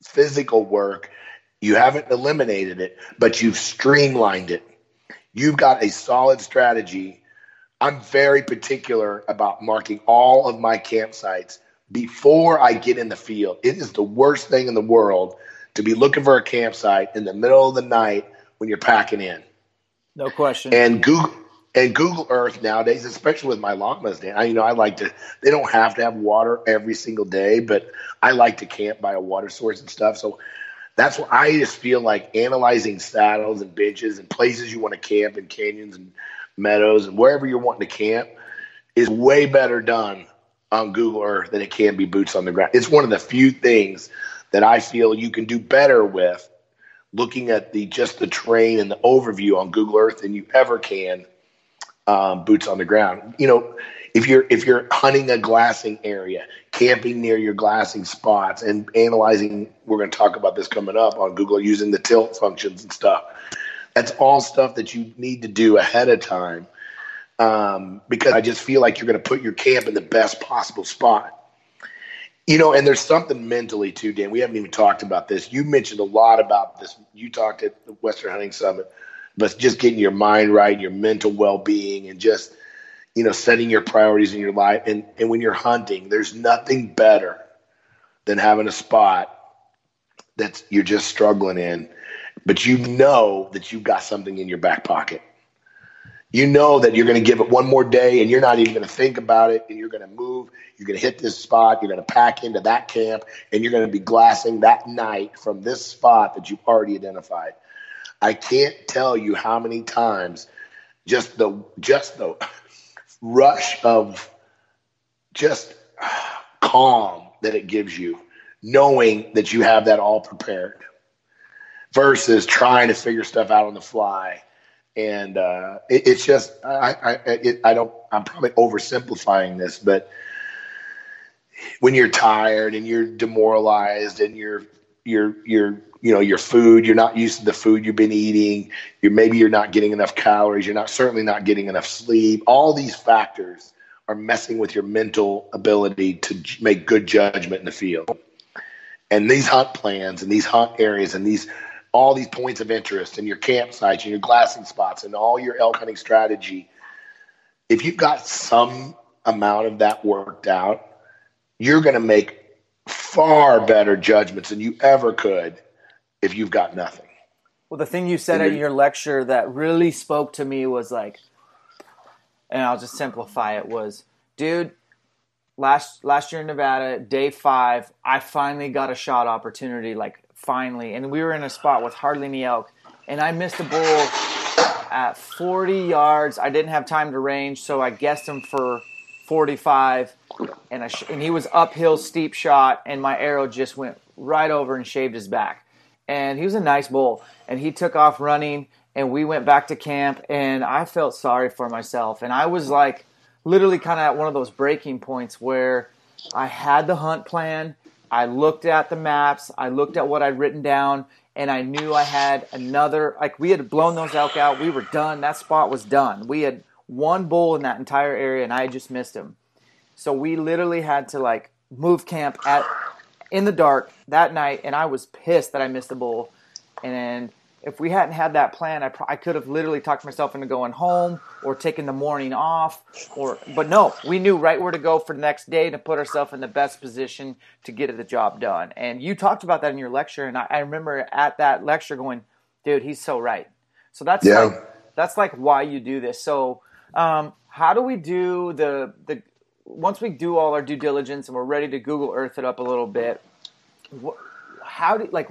physical work, you haven't eliminated it, but you've streamlined it. You've got a solid strategy. I'm very particular about marking all of my campsites before I get in the field. It is the worst thing in the world to be looking for a campsite in the middle of the night when you're packing in. No question. And Google and Google Earth nowadays, especially with my llamas, Dan, I, you know, I like to. They don't have to have water every single day, but I like to camp by a water source and stuff. So that's what I just feel like analyzing saddles and benches and places you want to camp and canyons and meadows and wherever you're wanting to camp is way better done on Google Earth than it can be boots on the ground. It's one of the few things that I feel you can do better with looking at the just the terrain and the overview on Google Earth than you ever can um, boots on the ground. You know, if you're if you're hunting a glassing area, camping near your glassing spots, and analyzing, we're going to talk about this coming up on Google using the tilt functions and stuff. That's all stuff that you need to do ahead of time um, because I just feel like you're going to put your camp in the best possible spot. You know, and there's something mentally too, Dan. We haven't even talked about this. You mentioned a lot about this. You talked at the Western Hunting Summit, but just getting your mind right, your mental well being, and just, you know, setting your priorities in your life. And, and when you're hunting, there's nothing better than having a spot that you're just struggling in, but you know that you've got something in your back pocket. You know that you're going to give it one more day and you're not even going to think about it and you're going to move. You're going to hit this spot you're going to pack into that camp and you're going to be glassing that night from this spot that you've already identified i can't tell you how many times just the just the rush of just calm that it gives you knowing that you have that all prepared versus trying to figure stuff out on the fly. And uh, it, it's just I I, it, I don't I'm probably oversimplifying this, but when you're tired and you're demoralized and you're you're you're you know your food you're not used to the food you've been eating. You're maybe you're not getting enough calories. You're not certainly not getting enough sleep. All these factors are messing with your mental ability to make good judgment in the field. And these hunt plans and these hunt areas and these all these points of interest and your campsites and your glassing spots and all your elk hunting strategy, if you've got some amount of that worked out, you're going to make far better judgments than you ever could if you've got nothing. Well, the thing you said in your lecture that really spoke to me was like, and I'll just simplify it was, dude, last last year in Nevada, day five, I finally got a shot opportunity like finally, and we were in a spot with hardly any elk, and I missed a bull at 40 yards. I didn't have time to range, so I guessed him for 45, and I sh- and he was uphill, steep shot, and my arrow just went right over and shaved his back. And he was a nice bull, and he took off running, and we went back to camp, and I felt sorry for myself, and I was like, literally, kind of at one of those breaking points where I had the hunt plan I looked at the maps, I looked at what I'd written down, and I knew I had another. Like we had blown those elk out, we were done. That spot was done. We had one bull in that entire area, and I just missed him. So we literally had to like move camp at in the dark that night, and I was pissed that I missed the bull. And if we hadn't had that plan, I, I could have literally talked myself into going home or taking the morning off. Or, but no, we knew right where to go for the next day to put ourselves in the best position to get the job done. And you talked about that in your lecture, and I, I remember at that lecture going, "Dude, he's so right." So that's yeah. like that's like why you do this. So, um, how do we do the the once we do all our due diligence and we're ready to Google Earth it up a little bit? how do like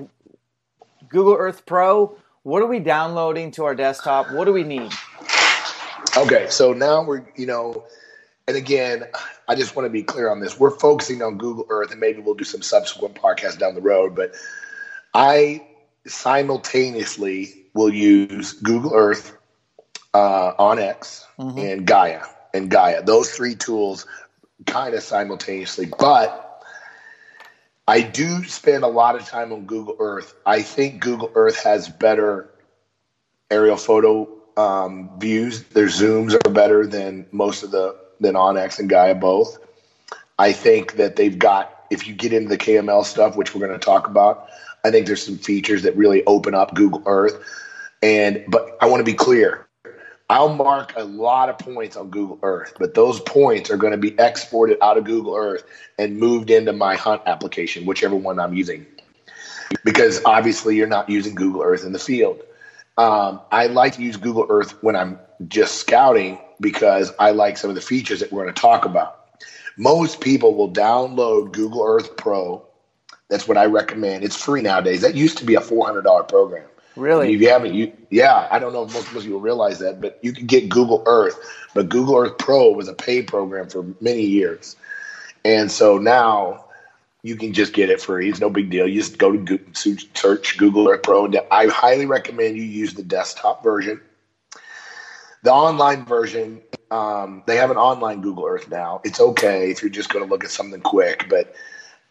Google Earth Pro? What are we downloading to our desktop? What do we need? Okay, so now we're, you know, and again, I just want to be clear on this. We're focusing on Google Earth, and maybe we'll do some subsequent podcasts down the road. But I simultaneously will use Google Earth uh, onX, mm-hmm. and Gaia. And Gaia. Those three tools kind of simultaneously. But I do spend a lot of time on Google Earth. I think Google Earth has better aerial photo um, views. Their zooms are better than most of the than onX and Gaia both. I think that they've got if you get into the KML stuff, which we're going to talk about, I think there's some features that really open up Google Earth. And but I want to be clear. I'll mark a lot of points on Google Earth, but those points are going to be exported out of Google Earth and moved into my hunt application, whichever one I'm using. Because obviously you're not using Google Earth in the field. Um, I like to use Google Earth when I'm just scouting because I like some of the features that we're going to talk about. Most people will download Google Earth Pro. That's what I recommend. It's free nowadays. That used to be a $400 program. Really? If you haven't, you yeah, I don't know if most, most people realize that, but you can get Google Earth. But Google Earth Pro was a paid program for many years, and so now you can just get it free. It's no big deal. You just go to Google, search Google Earth Pro. and I highly recommend you use the desktop version. The online version, um, they have an online Google Earth now. It's okay if you're just going to look at something quick, but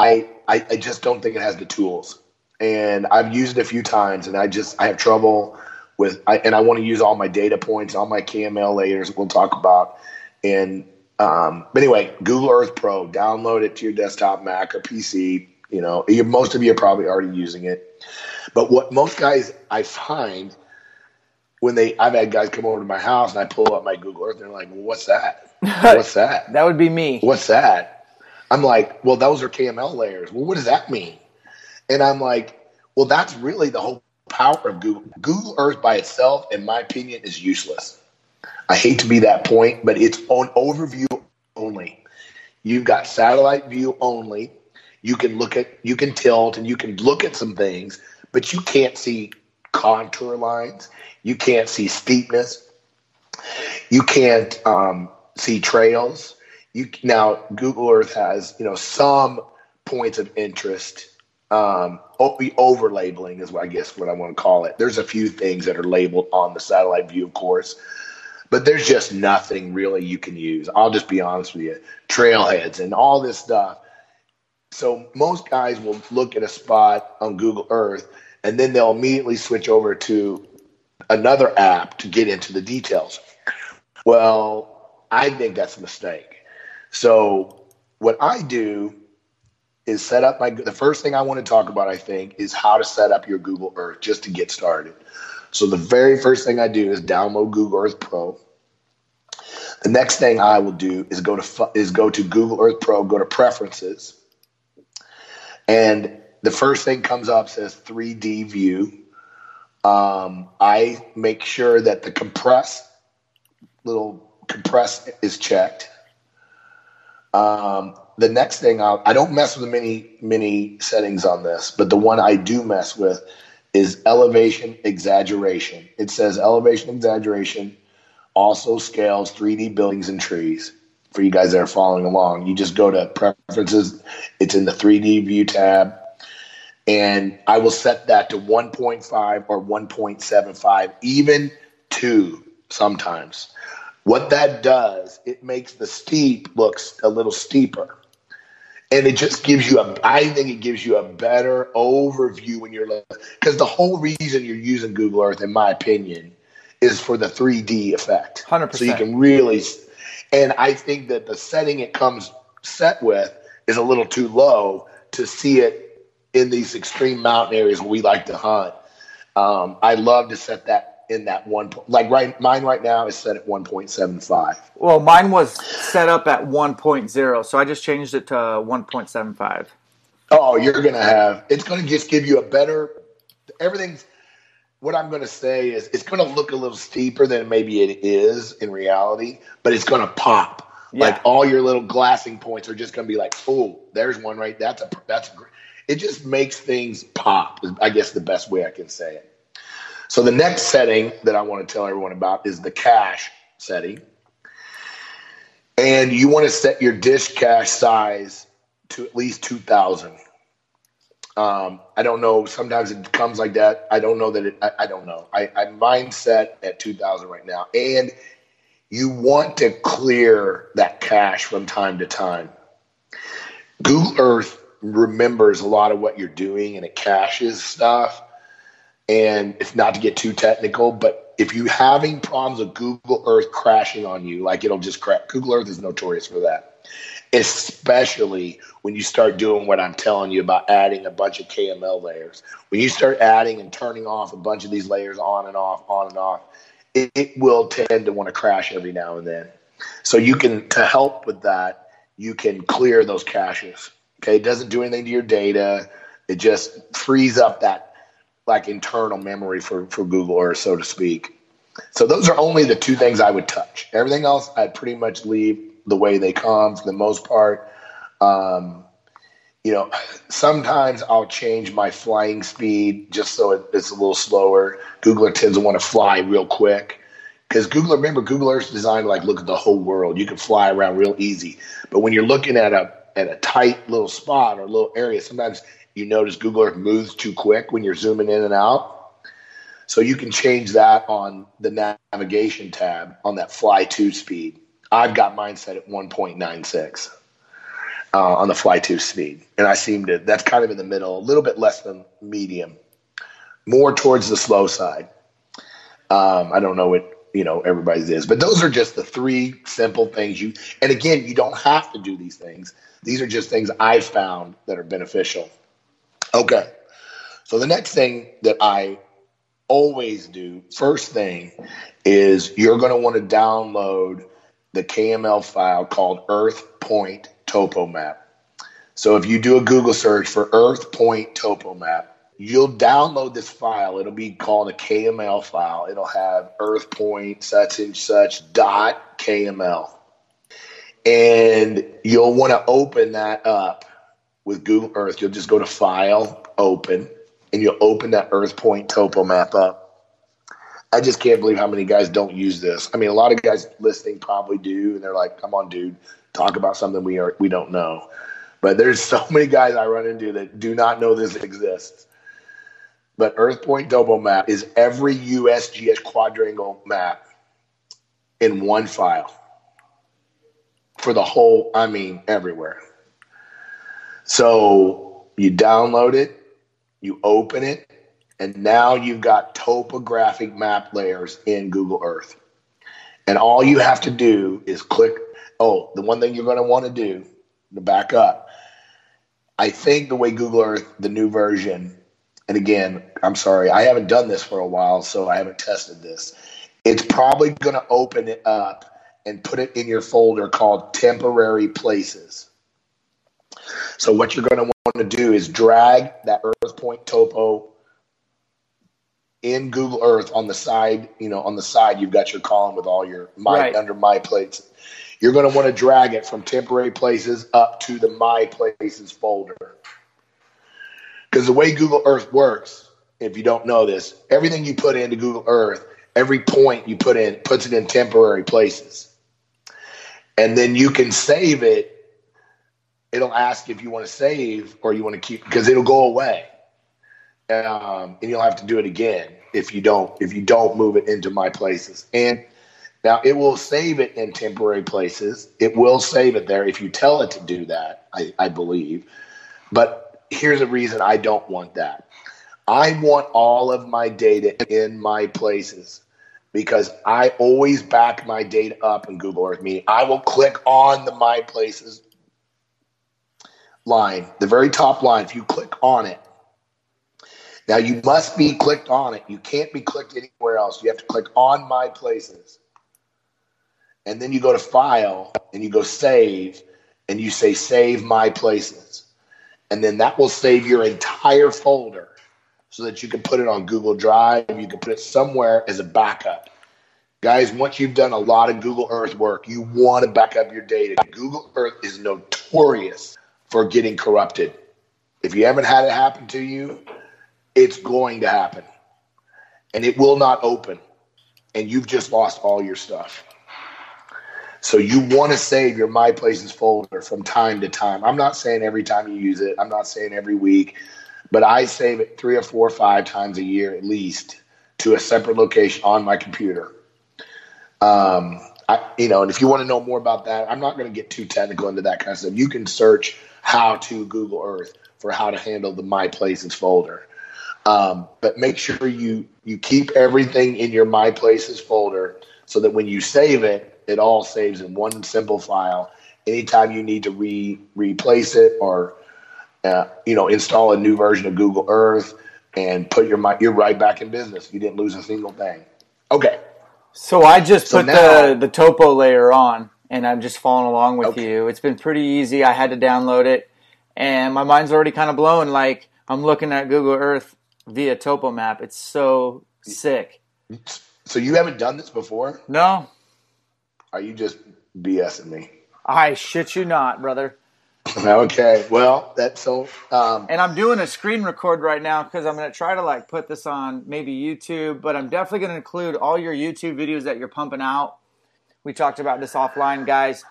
I, I, I just don't think it has the tools. And I've used it a few times, and I just I have trouble with. I, and I want to use all my data points, all my KML layers. We'll talk about. And um, but anyway, Google Earth Pro, download it to your desktop, Mac or PC. You know, most of you are probably already using it. But what most guys I find when they, I've had guys come over to my house and I pull up my Google Earth, and they're like, well, "What's that? What's that? that would be me. What's that?" I'm like, "Well, those are KML layers. Well, what does that mean?" And I'm like, "Well, that's really the whole power of Google. Google Earth by itself, in my opinion, is useless." I hate to be that point, but it's on overview only. You've got satellite view only. You can look at, you can tilt, and you can look at some things, but you can't see contour lines. You can't see steepness. You can't um, see trails. You now Google Earth has you know some points of interest. Um, over labeling is what I guess what I want to call it. There's a few things that are labeled on the satellite view, of course, but there's just nothing really you can use. I'll just be honest with you. Trailheads and all this stuff. So most guys will look at a spot on Google Earth and then they'll immediately switch over to another app to get into the details. Well, I think that's a mistake. So what I do is set up my the first thing I want to talk about I think is how to set up your Google Earth just to get started. So the very first thing I do is download Google Earth Pro. The next thing I will do is go to is go to Google Earth Pro, go to preferences. And the first thing comes up says 3D view. Um, I make sure that the compress little compress is checked. Um, the next thing I'll, I don't mess with many many settings on this, but the one I do mess with is elevation exaggeration. It says elevation exaggeration also scales 3D buildings and trees. For you guys that are following along, you just go to preferences. It's in the 3D view tab, and I will set that to 1.5 or 1.75, even two sometimes. What that does, it makes the steep looks a little steeper and it just gives you a i think it gives you a better overview when you're because the whole reason you're using google earth in my opinion is for the 3d effect. 100% so you can really and i think that the setting it comes set with is a little too low to see it in these extreme mountain areas where we like to hunt. Um, i love to set that in that one like right mine right now is set at 1.75 well mine was set up at 1.0 so i just changed it to uh, 1.75 oh you're gonna have it's gonna just give you a better everything's what i'm gonna say is it's gonna look a little steeper than maybe it is in reality but it's gonna pop. Yeah. like all your little glassing points are just gonna be like oh there's one right that's a that's a, it just makes things pop i guess the best way i can say it so the next setting that I want to tell everyone about is the cache setting. And you want to set your disk cache size to at least 2000. Um, I don't know. Sometimes it comes like that. I don't know that it. I, I don't know. I, I'm mindset at 2,000 right now, and you want to clear that cache from time to time. Google Earth remembers a lot of what you're doing, and it caches stuff. And it's not to get too technical, but if you're having problems with Google Earth crashing on you, like it'll just crash. Google Earth is notorious for that especially when you start doing what I'm telling you about adding a bunch of KML layers. When you start adding and turning off a bunch of these layers on and off, on and off, it, it will tend to want to crash every now and then. So you can, to help with that, you can clear those caches. Okay, it doesn't do anything to your data. It just frees up that like internal memory for, for Google Earth, so to speak. So those are only the two things I would touch. Everything else I'd pretty much leave the way they come for the most part. Um, you know, sometimes I'll change my flying speed just so it, it's a little slower. Google Earth tends to want to fly real quick because Google, remember, Google Earth's designed to like look at the whole world. You can fly around real easy, but when you're looking at a at a tight little spot or little area, sometimes you notice Google Earth moves too quick when you're zooming in and out. So you can change that on the navigation tab on that fly to speed. I've got mine set at 1.96 uh, on the fly to speed. And I seem to, that's kind of in the middle, a little bit less than medium, more towards the slow side. Um, I don't know what, you know, everybody's is, but those are just the three simple things you, and again, you don't have to do these things. These are just things I've found that are beneficial. Okay. So the next thing that I always do, first thing, is you're going to want to download the KML file called Earth Point Topo Map. So if you do a Google search for Earth Point Topo Map, you'll download this file. It'll be called a KML file. It'll have Earth Point such and such dot KML. And you'll want to open that up with Google Earth. You'll just go to File, Open, and you'll open that Earth Point Topo Map up. I just can't believe how many guys don't use this. I mean, a lot of guys listening probably do, and they're like, "Come on, dude, talk about something we are we don't know." But there's so many guys I run into that do not know this exists. But Earth Point Topo Map is every USGS quadrangle map in one file for the whole. I mean, everywhere. So you download it, you open it, and now you've got topographic map layers in Google Earth. And all you have to do is click. Oh, the one thing you're going to want to do to back up. I think the way Google Earth, the new version, and again, I'm sorry, I haven't done this for a while, so I haven't tested this. It's probably going to open it up and put it in your folder called temporary places. So what you're going to want to do is drag that Earth Point topo in Google Earth on the side, you know, on the side, you've got your column with all your my right. under my places. You're going to want to drag it from temporary places up to the my places folder. Because the way Google Earth works, if you don't know this, everything you put into Google Earth, every point you put in puts it in temporary places. And then you can save it. It'll ask if you want to save or you want to keep because it'll go away um, and you'll have to do it again if you don't if you don't move it into my places. And now it will save it in temporary places. It will save it there if you tell it to do that. I, I believe, but here's a reason I don't want that. I want all of my data in my places because I always back my data up in Google Earth. Meaning, I will click on the My Places line, the very top line. If you click on it, now you must be clicked on it. You can't be clicked anywhere else. You have to click on my places. And then you go to file and you go save and you say save my places. And then that will save your entire folder so that you can put it on Google Drive. You can put it somewhere as a backup. Guys, once you've done a lot of Google Earth work, you want to back up your data. Google Earth is notorious for getting corrupted. If you haven't had it happen to you, it's going to happen and it will not open and you've just lost all your stuff so you want to save your my places folder from time to time i'm not saying every time you use it i'm not saying every week but I save it three or four or five times a year at least to a separate location on my computer. Um, I, you know, and if you want to know more about that, I'm not going to get too technical into that kind of stuff. You can search how to Google Earth for how to handle the My Places folder. Um, but make sure you you keep everything in your My Places folder so that when you save it, it all saves in one simple file. Anytime you need to re replace it or uh, you know install a new version of Google Earth and put your My, you're right back in business. You didn't lose a single thing. Okay. So I just so put now, the the topo layer on, and I'm just following along with okay. you. It's been pretty easy. I had to download it, and my mind's already kind of blown. Like I'm looking at Google Earth via topo map. It's so sick. So you haven't done this before? No. Are you just BSing me? I shit you not, brother. Okay, well, that's so. Um, and I'm doing a screen record right now because I'm going to try to like put this on maybe YouTube, but I'm definitely going to include all your YouTube videos that you're pumping out. We talked about this offline, guys.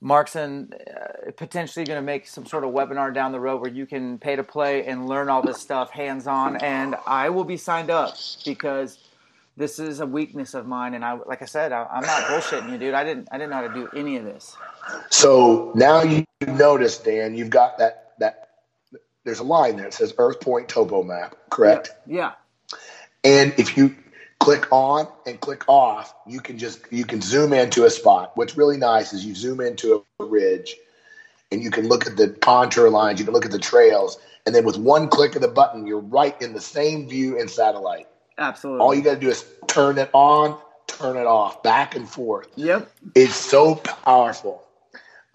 Mark's and uh, potentially going to make some sort of webinar down the road where you can pay to play and learn all this stuff hands on, and I will be signed up because this is a weakness of mine. And I, like I said, I, am not bullshitting you, dude. I didn't, I didn't know how to do any of this. So now you notice, Dan, you've got that that. There's a line there. It says Earth Point Topo Map, correct? Yeah. yeah. And if you click on and click off, you can just you can zoom into a spot. What's really nice is you zoom into a ridge, and you can look at the contour lines. You can look at the trails, and then with one click of the button, you're right in the same view in satellite. Absolutely. All you got to do is turn it on, turn it off, back and forth. Yep. It's so powerful.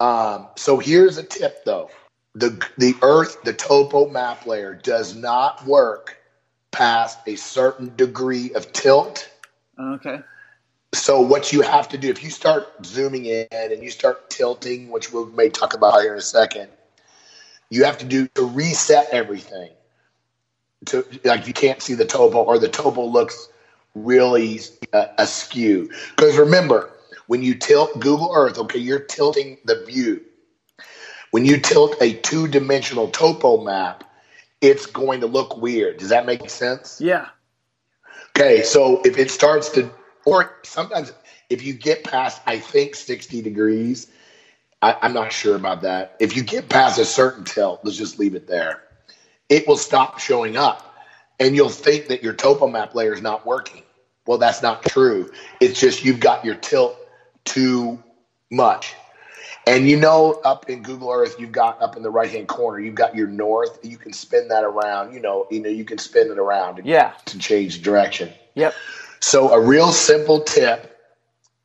Um, so here's a tip though. The the Earth, the topo map layer does not work past a certain degree of tilt. Okay. So what you have to do if you start zooming in and you start tilting, which we may talk about here in a second, you have to do to reset everything to like you can't see the topo or the topo looks really uh, askew. Because remember, when you tilt Google Earth, okay, you're tilting the view. When you tilt a two dimensional topo map, it's going to look weird. Does that make sense? Yeah. Okay, so if it starts to, or sometimes if you get past, I think 60 degrees, I, I'm not sure about that. If you get past a certain tilt, let's just leave it there it will stop showing up and you'll think that your topo map layer is not working. Well, that's not true. It's just you've got your tilt too much. And you know, up in Google Earth, you've got up in the right hand corner, you've got your north. You can spin that around. You know, you know, you can spin it around. Yeah. To change direction. Yep. So a real simple tip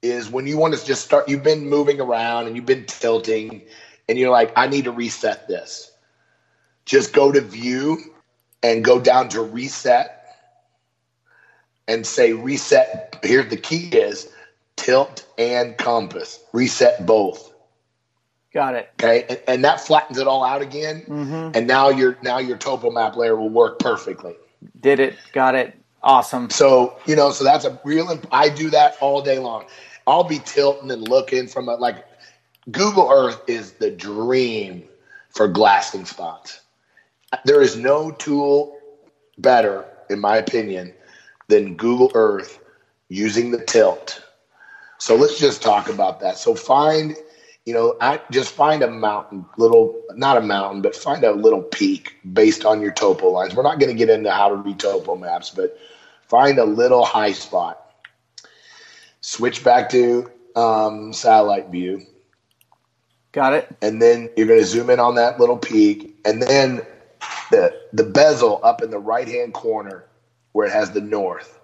is when you want to just start. You've been moving around and you've been tilting, and you're like, I need to reset this just go to view and go down to reset and say reset. Here the key is tilt and compass. Reset both. Got it. Okay, and, and that flattens it all out again, mm-hmm. and now your now your topo map layer will work perfectly. Did it? Got it. Awesome. So you know, so that's a real. I do that all day long. I'll be tilting and looking from a, like Google Earth is the dream for glassing spots there is no tool better, in my opinion, than Google Earth using the tilt. So let's just talk about that. So find, you know, I just find a mountain, little, not a mountain, but find a little peak based on your topo lines. We're not going to get into how to read topo maps, but find a little high spot. Switch back to um, satellite view. Got it. And then you're going to zoom in on that little peak. And then the the bezel up in the right hand corner where it has the north.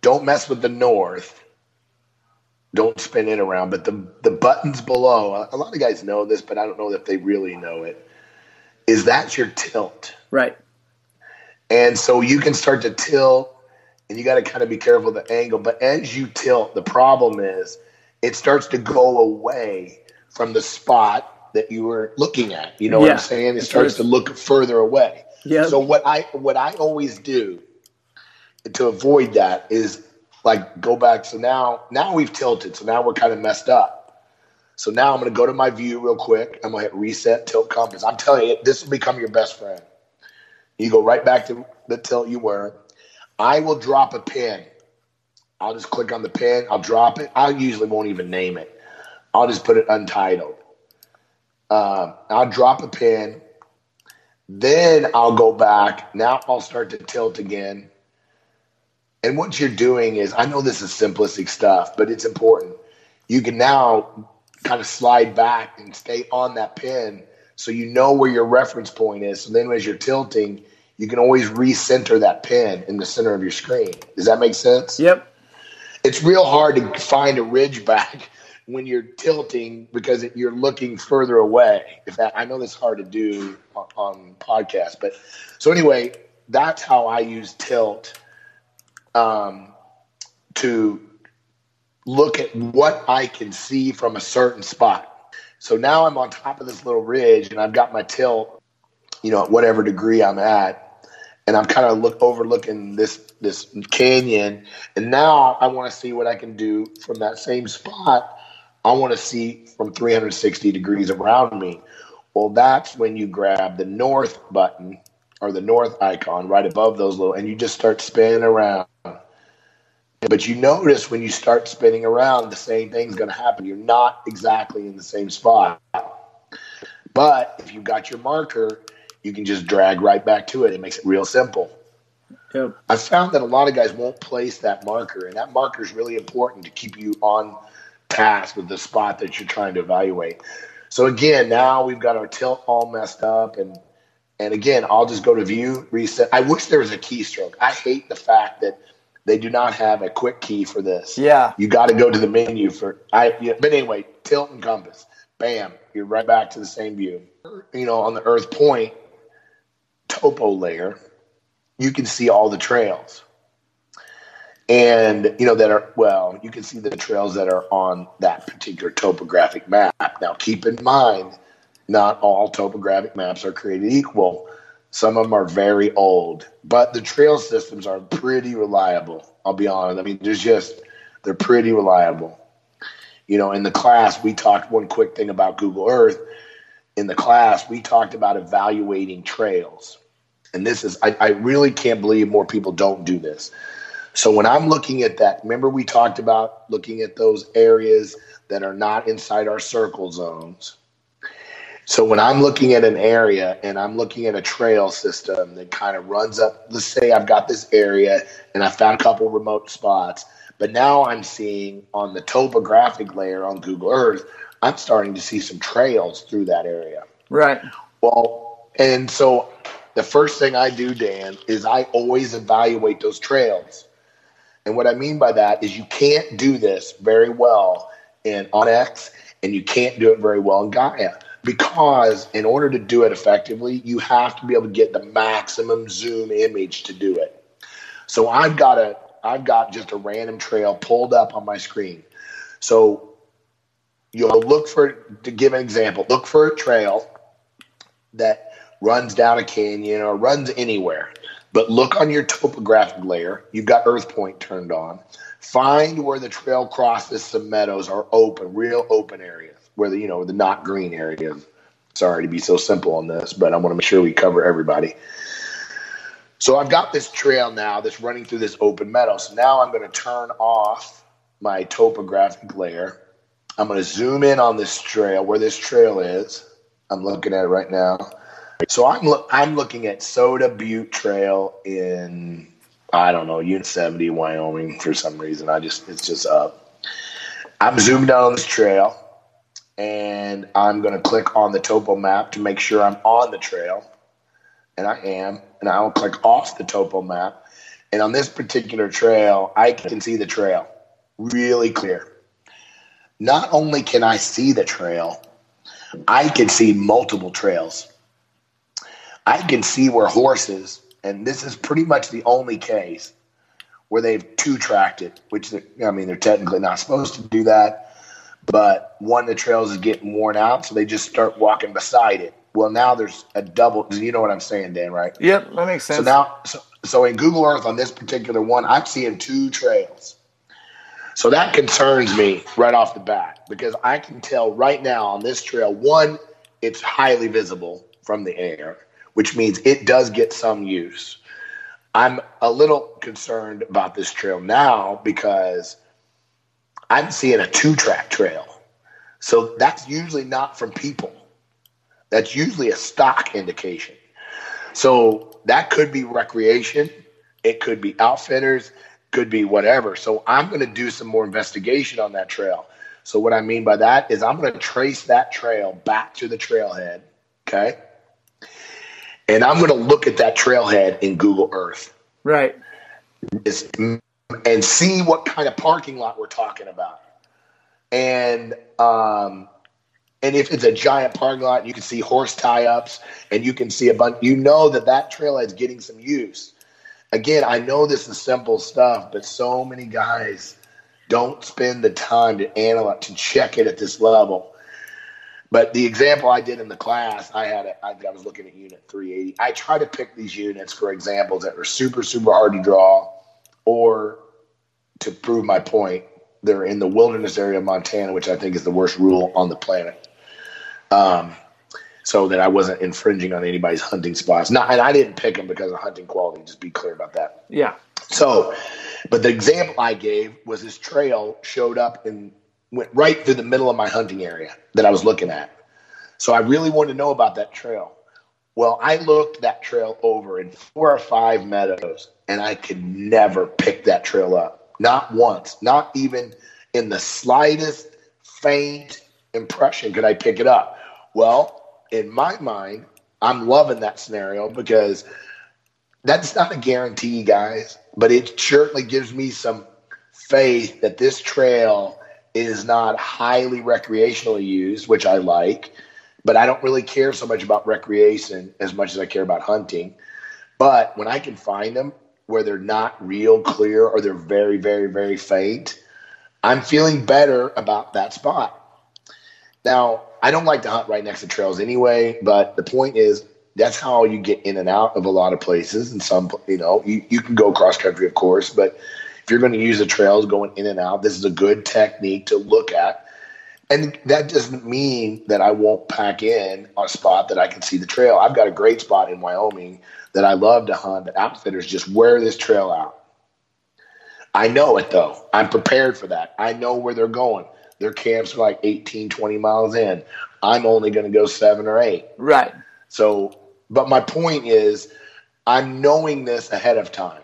Don't mess with the north. Don't spin it around. But the the buttons below, a lot of guys know this, but I don't know if they really know it. Is that your tilt? Right. And so you can start to tilt, and you got to kind of be careful of the angle. But as you tilt, the problem is it starts to go away from the spot that you were looking at. You know yeah. what I'm saying? It starts to look further away. Yeah. So what I what I always do to avoid that is like go back. So now now we've tilted. So now we're kind of messed up. So now I'm going to go to my view real quick. I'm going to hit reset tilt compass. I'm telling you, this will become your best friend. You go right back to the tilt you were. I will drop a pin. I'll just click on the pin. I'll drop it. I usually won't even name it. I'll just put it untitled. Um, I'll drop a pin. Then I'll go back. Now I'll start to tilt again. And what you're doing is, I know this is simplistic stuff, but it's important. You can now kind of slide back and stay on that pin so you know where your reference point is. So then as you're tilting, you can always recenter that pin in the center of your screen. Does that make sense? Yep. It's real hard to find a ridge back when you're tilting because you're looking further away. If that, I know that's hard to do on, on podcasts, but so anyway, that's how I use tilt um, to look at what I can see from a certain spot. So now I'm on top of this little ridge and I've got my tilt, you know, at whatever degree I'm at. And I'm kind of look overlooking this this canyon. And now I want to see what I can do from that same spot. I want to see from 360 degrees around me. Well, that's when you grab the north button or the north icon right above those little, and you just start spinning around. But you notice when you start spinning around, the same thing's going to happen. You're not exactly in the same spot. But if you've got your marker, you can just drag right back to it. It makes it real simple. Yep. I found that a lot of guys won't place that marker, and that marker is really important to keep you on task with the spot that you're trying to evaluate. So again, now we've got our tilt all messed up, and and again, I'll just go to view, reset. I wish there was a keystroke. I hate the fact that they do not have a quick key for this. Yeah. You got to go to the menu for I. Yeah, but anyway, tilt and compass. Bam, you're right back to the same view. You know, on the Earth Point topo layer, you can see all the trails. And you know that are well, you can see the trails that are on that particular topographic map. Now, keep in mind, not all topographic maps are created equal. Some of them are very old, but the trail systems are pretty reliable. I'll be honest. I mean, there's just they're pretty reliable. You know, in the class we talked one quick thing about Google Earth. In the class, we talked about evaluating trails. And this is I, I really can't believe more people don't do this. So when I'm looking at that, remember we talked about looking at those areas that are not inside our circle zones. So when I'm looking at an area and I'm looking at a trail system that kind of runs up, let's say I've got this area and I found a couple remote spots, but now I'm seeing on the topographic layer on Google Earth, I'm starting to see some trails through that area. Right. Well, and so the first thing I do, Dan, is I always evaluate those trails. And what I mean by that is you can't do this very well in OnX and you can't do it very well in Gaia because in order to do it effectively, you have to be able to get the maximum zoom image to do it. So I've got a I've got just a random trail pulled up on my screen. So you'll look for to give an example, look for a trail that runs down a canyon or runs anywhere. But look on your topographic layer. You've got Earth Point turned on. Find where the trail crosses some meadows are open, real open areas, where the you know the not green areas. Sorry to be so simple on this, but I want to make sure we cover everybody. So I've got this trail now that's running through this open meadow. So now I'm going to turn off my topographic layer. I'm going to zoom in on this trail where this trail is. I'm looking at it right now. So I'm lo- I'm looking at Soda Butte Trail in I don't know 70, Wyoming for some reason. I just it's just up. I'm zoomed down on this trail, and I'm going to click on the topo map to make sure I'm on the trail, and I am. And I'll click off the topo map, and on this particular trail, I can see the trail really clear. Not only can I see the trail, I can see multiple trails. I can see where horses, and this is pretty much the only case where they've two tracked it, which I mean they're technically not supposed to do that, but one of the trails is getting worn out, so they just start walking beside it. Well, now there's a double. You know what I'm saying, Dan? Right? Yep, that makes sense. So now, so, so in Google Earth on this particular one, I'm seeing two trails. So that concerns me right off the bat because I can tell right now on this trail, one, it's highly visible from the air which means it does get some use. I'm a little concerned about this trail now because I'm seeing a two track trail. So that's usually not from people. That's usually a stock indication. So that could be recreation, it could be outfitters, could be whatever. So I'm going to do some more investigation on that trail. So what I mean by that is I'm going to trace that trail back to the trailhead, okay? And I'm going to look at that trailhead in Google Earth. Right. And see what kind of parking lot we're talking about. And um, and if it's a giant parking lot, you can see horse tie-ups, and you can see a bunch. You know that that trailhead is getting some use. Again, I know this is simple stuff, but so many guys don't spend the time to analyze to check it at this level. But the example I did in the class, I had I was looking at unit 380. I try to pick these units for examples that are super super hard to draw, or to prove my point, they're in the wilderness area of Montana, which I think is the worst rule on the planet um, so that I wasn't infringing on anybody's hunting spots. Not, and I didn't pick them because of hunting quality. Just be clear about that. Yeah. So, but the example I gave was this trail showed up and went right through the middle of my hunting area that I was looking at. So I really wanted to know about that trail. Well, I looked that trail over in four or five meadows, and I could never pick that trail up. Not once, not even in the slightest faint impression could I pick it up. Well, in my mind, I'm loving that scenario because that's not a guarantee, guys, but it certainly gives me some faith that this trail is not highly recreationally used, which I like, but I don't really care so much about recreation as much as I care about hunting. But when I can find them where they're not real clear or they're very, very, very faint, I'm feeling better about that spot. Now, I don't like to hunt right next to trails anyway, but the point is that's how you get in and out of a lot of places. And some, you know, you, you can go cross country, of course, but if you're going to use the trails going in and out, this is a good technique to look at. And that doesn't mean that I won't pack in a spot that I can see the trail. I've got a great spot in Wyoming that I love to hunt that outfitters just wear this trail out. I know it though. I'm prepared for that. I know where they're going. Their camps are like 18, 20 miles in. I'm only going to go seven or eight. Right. So, but my point is, I'm knowing this ahead of time.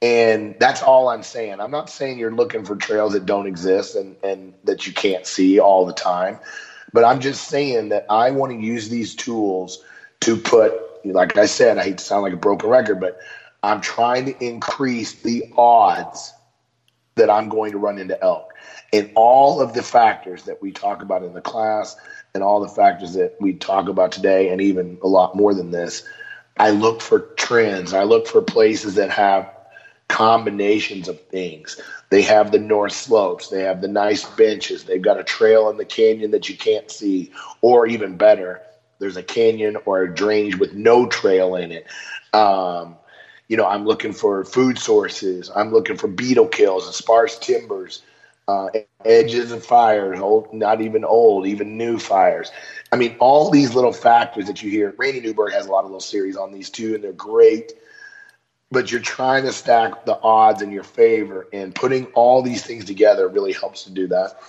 And that's all I'm saying. I'm not saying you're looking for trails that don't exist and, and that you can't see all the time. But I'm just saying that I want to use these tools to put, like I said, I hate to sound like a broken record, but I'm trying to increase the odds that I'm going to run into elk and all of the factors that we talk about in the class and all the factors that we talk about today and even a lot more than this i look for trends i look for places that have combinations of things they have the north slopes they have the nice benches they've got a trail in the canyon that you can't see or even better there's a canyon or a drainage with no trail in it um, you know i'm looking for food sources i'm looking for beetle kills and sparse timbers uh, edges of fires, old, not even old, even new fires. I mean, all these little factors that you hear. Randy Newberg has a lot of little series on these too, and they're great. But you're trying to stack the odds in your favor, and putting all these things together really helps to do that.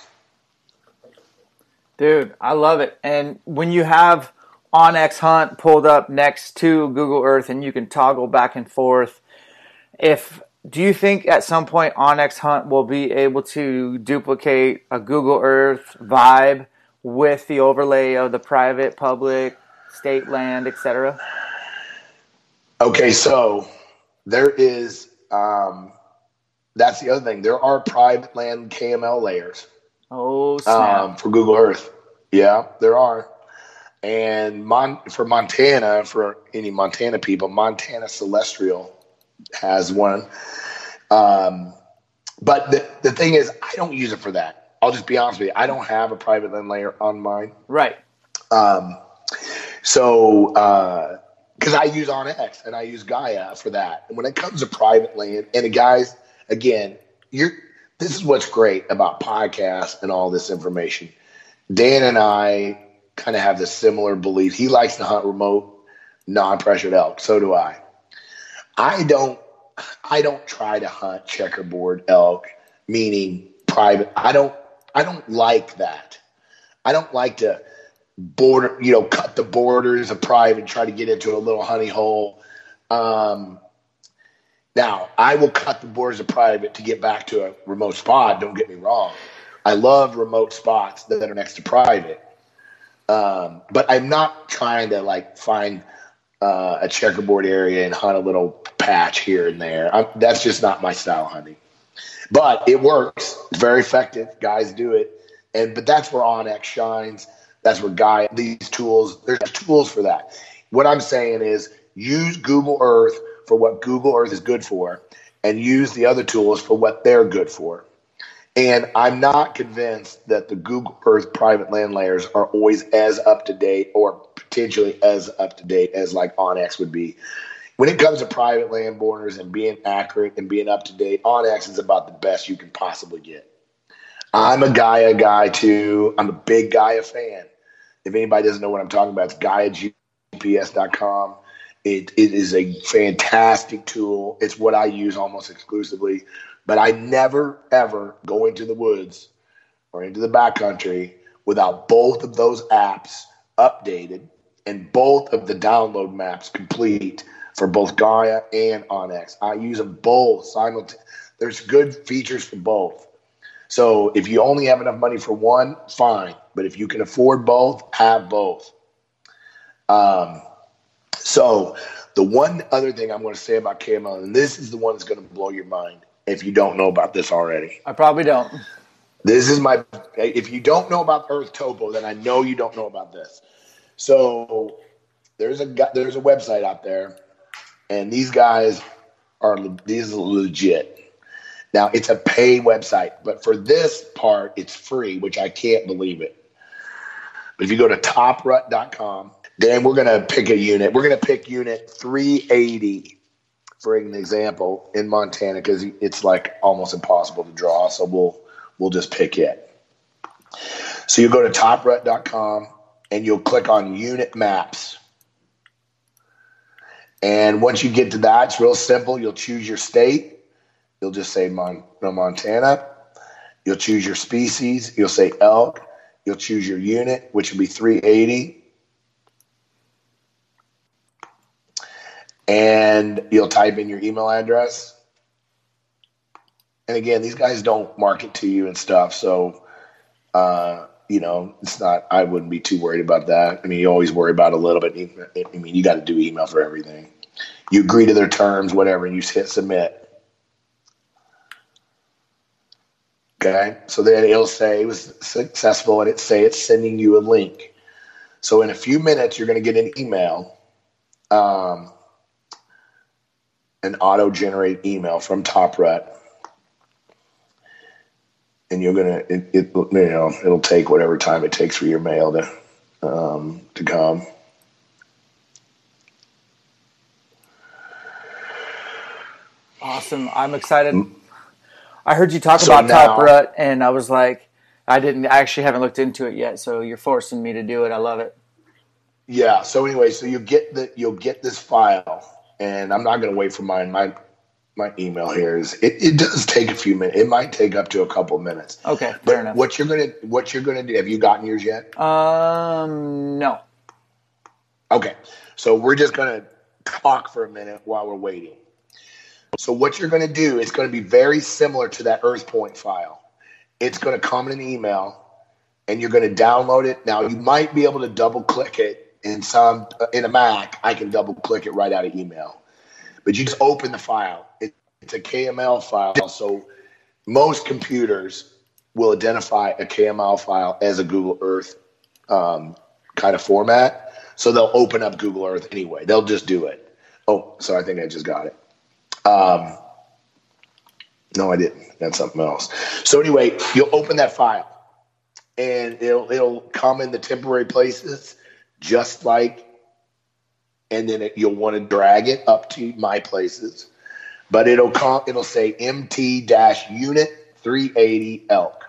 Dude, I love it. And when you have onX Hunt pulled up next to Google Earth, and you can toggle back and forth, if do you think at some point onX Hunt will be able to duplicate a Google Earth vibe with the overlay of the private, public, state land, etc.? Okay, so there is. Um, that's the other thing. There are private land KML layers. Oh, um, for Google Earth. Yeah, there are. And Mon- for Montana, for any Montana people, Montana Cadastral has one. Um, but the, the thing is, I don't use it for that. I'll just be honest with you. I don't have a private land layer on mine. Right. Um, so, because I use onX and I use Gaia for that. And when it comes to private land, and guys, again, you're this is what's great about podcasts and all this information. Dan and I kind of have this similar belief. He likes to hunt remote non-pressured elk. So do I. I don't. I don't try to hunt checkerboard elk, meaning private. I don't. I don't like that. I don't like to border, you know, cut the borders of private, try to get into a little honey hole. Um, now, I will cut the borders of private to get back to a remote spot. Don't get me wrong. I love remote spots that are next to private. Um, but I'm not trying to like find uh, a checkerboard area and hunt a little patch here and there. I'm, that's just not my style hunting. But it works. It's very effective. Guys do it. And but that's where onX shines. That's where Guy, these tools. There's tools for that. What I'm saying is use Google Earth for what Google Earth is good for, and use the other tools for what they're good for. And I'm not convinced that the Google Earth private land layers are always as up to date or potentially as up to date as like onX would be. When it comes to private land borders and being accurate and being up to date, onX is about the best you can possibly get. I'm a Gaia guy too. I'm a big Gaia fan. If anybody doesn't know what I'm talking about, it's GaiaGPS.com. It, it is a fantastic tool. It's what I use almost exclusively. But I never, ever go into the woods or into the backcountry without both of those apps updated and both of the download maps complete for both Gaia and onX. I use them both simultaneously. There's good features for both. So if you only have enough money for one, fine. But if you can afford both, have both. Um, so the one other thing I'm going to say about KML, and this is the one that's going to blow your mind if you don't know about this already. I probably don't. This is my. If you don't know about Earth Topo, then I know you don't know about this. So there's a there's a website out there, and these guys are these are legit. Now it's a pay website, but for this part, it's free, which I can't believe it. But if you go to toprut.com, then we're gonna pick a unit. We're gonna pick unit 380 for an example in Montana because it's like almost impossible to draw. So we'll we'll just pick it. So you go to toprut.com and you'll click on unit maps. And once you get to that, it's real simple. You'll choose your state You'll just say Mon- Montana. You'll choose your species. You'll say elk. You'll choose your unit, which will be 380. And you'll type in your email address. And again, these guys don't market to you and stuff. So, uh, you know, it's not, I wouldn't be too worried about that. I mean, you always worry about a little bit. I mean, you got to do email for everything. You agree to their terms, whatever, and you hit submit Okay. So then it'll say it was successful and it say it's sending you a link. So in a few minutes, you're going to get an email, um, an auto generate email from Top TopRut. And you're gonna it, it, you know it'll take whatever time it takes for your mail to um, to come. Awesome! I'm excited. I heard you talk so about now, Top Rut, and I was like, I didn't. I actually haven't looked into it yet. So you're forcing me to do it. I love it. Yeah. So anyway, so you get the you'll get this file, and I'm not going to wait for mine. My my email here is it, it does take a few minutes. It might take up to a couple minutes. Okay, but fair enough. What you're gonna what you're gonna do? Have you gotten yours yet? Um, no. Okay, so we're just gonna talk for a minute while we're waiting. So what you're going to do is going to be very similar to that Earth Point file. It's going to come in an email, and you're going to download it. Now you might be able to double click it in some in a Mac. I can double click it right out of email, but you just open the file. It, it's a KML file, so most computers will identify a KML file as a Google Earth um, kind of format. So they'll open up Google Earth anyway. They'll just do it. Oh, so I think I just got it. Um, no, I didn't. That's something else. So anyway, you'll open that file, and it'll it'll come in the temporary places, just like, and then it, you'll want to drag it up to my places, but it'll come. It'll say MT dash unit 380 elk,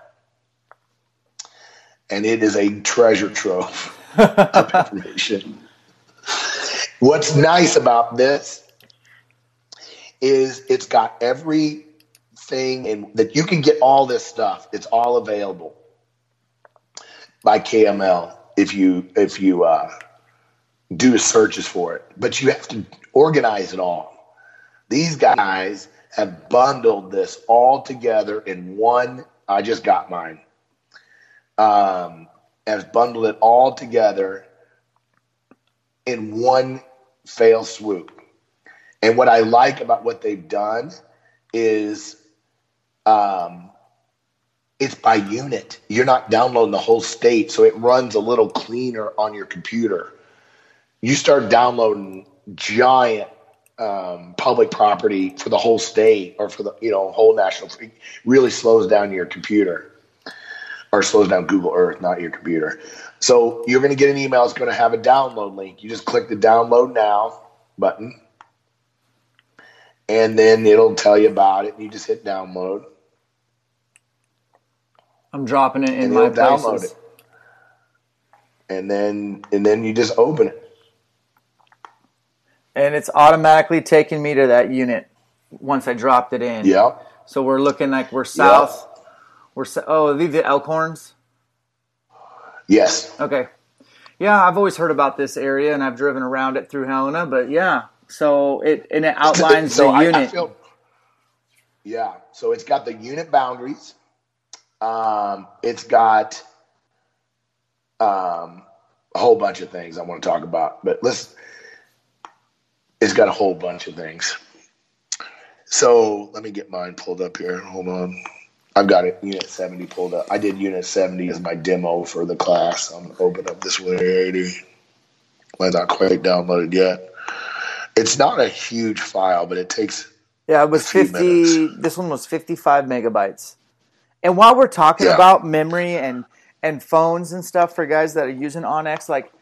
and it is a treasure trove of information. What's nice about this is it's got everything and that you can get all this stuff. It's all available by KML if you if you uh, do searches for it. But you have to organize it all. These guys have bundled this all together in one. I just got mine. Um, has bundled it all together in one fail swoop. And what I like about what they've done is um, it's by unit. You're not downloading the whole state, so it runs a little cleaner on your computer. You start downloading giant um, public property for the whole state or for the you know whole national, really slows down your computer or slows down Google Earth, not your computer. So you're going to get an email. It's going to have a download link. You just click the download now button, and then it'll tell you about it. And you just hit download. I'm dropping it in and my download it. And then and then you just open it. And it's automatically taking me to that unit once I dropped it in. Yeah. So we're looking like we're south. We're oh, are these the Elkhorns? Yes. Okay. Yeah, I've always heard about this area and I've driven around it through Helena, but yeah. So it and it outlines so the I- I unit. feel- yeah. So it's got the unit boundaries. Um, it's got um, a whole bunch of things I want to talk about, but let's. It's got a whole bunch of things. So let me get mine pulled up here. Hold on. I've got it, Unit 70 pulled up. I did Unit 70 as my demo for the class. I'm going to open up this 180. Might not quite downloaded yet. It's not a huge file, but it takes yeah, it was 50 minutes. this one was 55 megabytes. And while we're talking Yeah. about memory and and phones and stuff for guys that are using onX like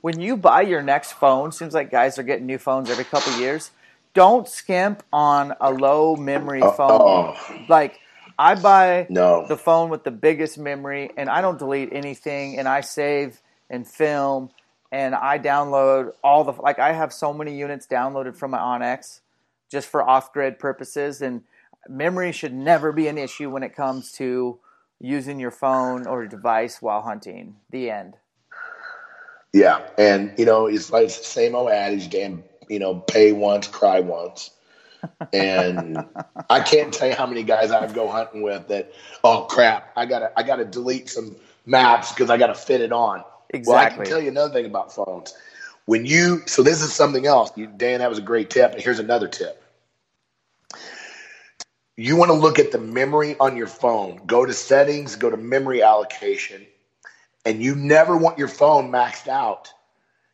when you buy your next phone, seems like guys are getting new phones every couple years. Don't skimp on a low memory phone. oh. Like I buy No. the phone with the biggest memory, and I don't delete anything, and I save and film, and I download all the like. I have so many units downloaded from my onX just for off-grid purposes, and memory should never be an issue when it comes to using your phone or device while hunting. The end. Yeah, and you know, it's like it's the same old adage, damn, you know, pay once, cry once. And I can't tell you how many guys I go hunting with that, oh crap, I gotta I gotta delete some maps because I gotta fit it on. Well, I can tell you another thing about phones. When you so this is something else. You, Dan, that was a great tip. And here's another tip. You want to look at the memory on your phone. Go to settings, go to memory allocation, and you never want your phone maxed out.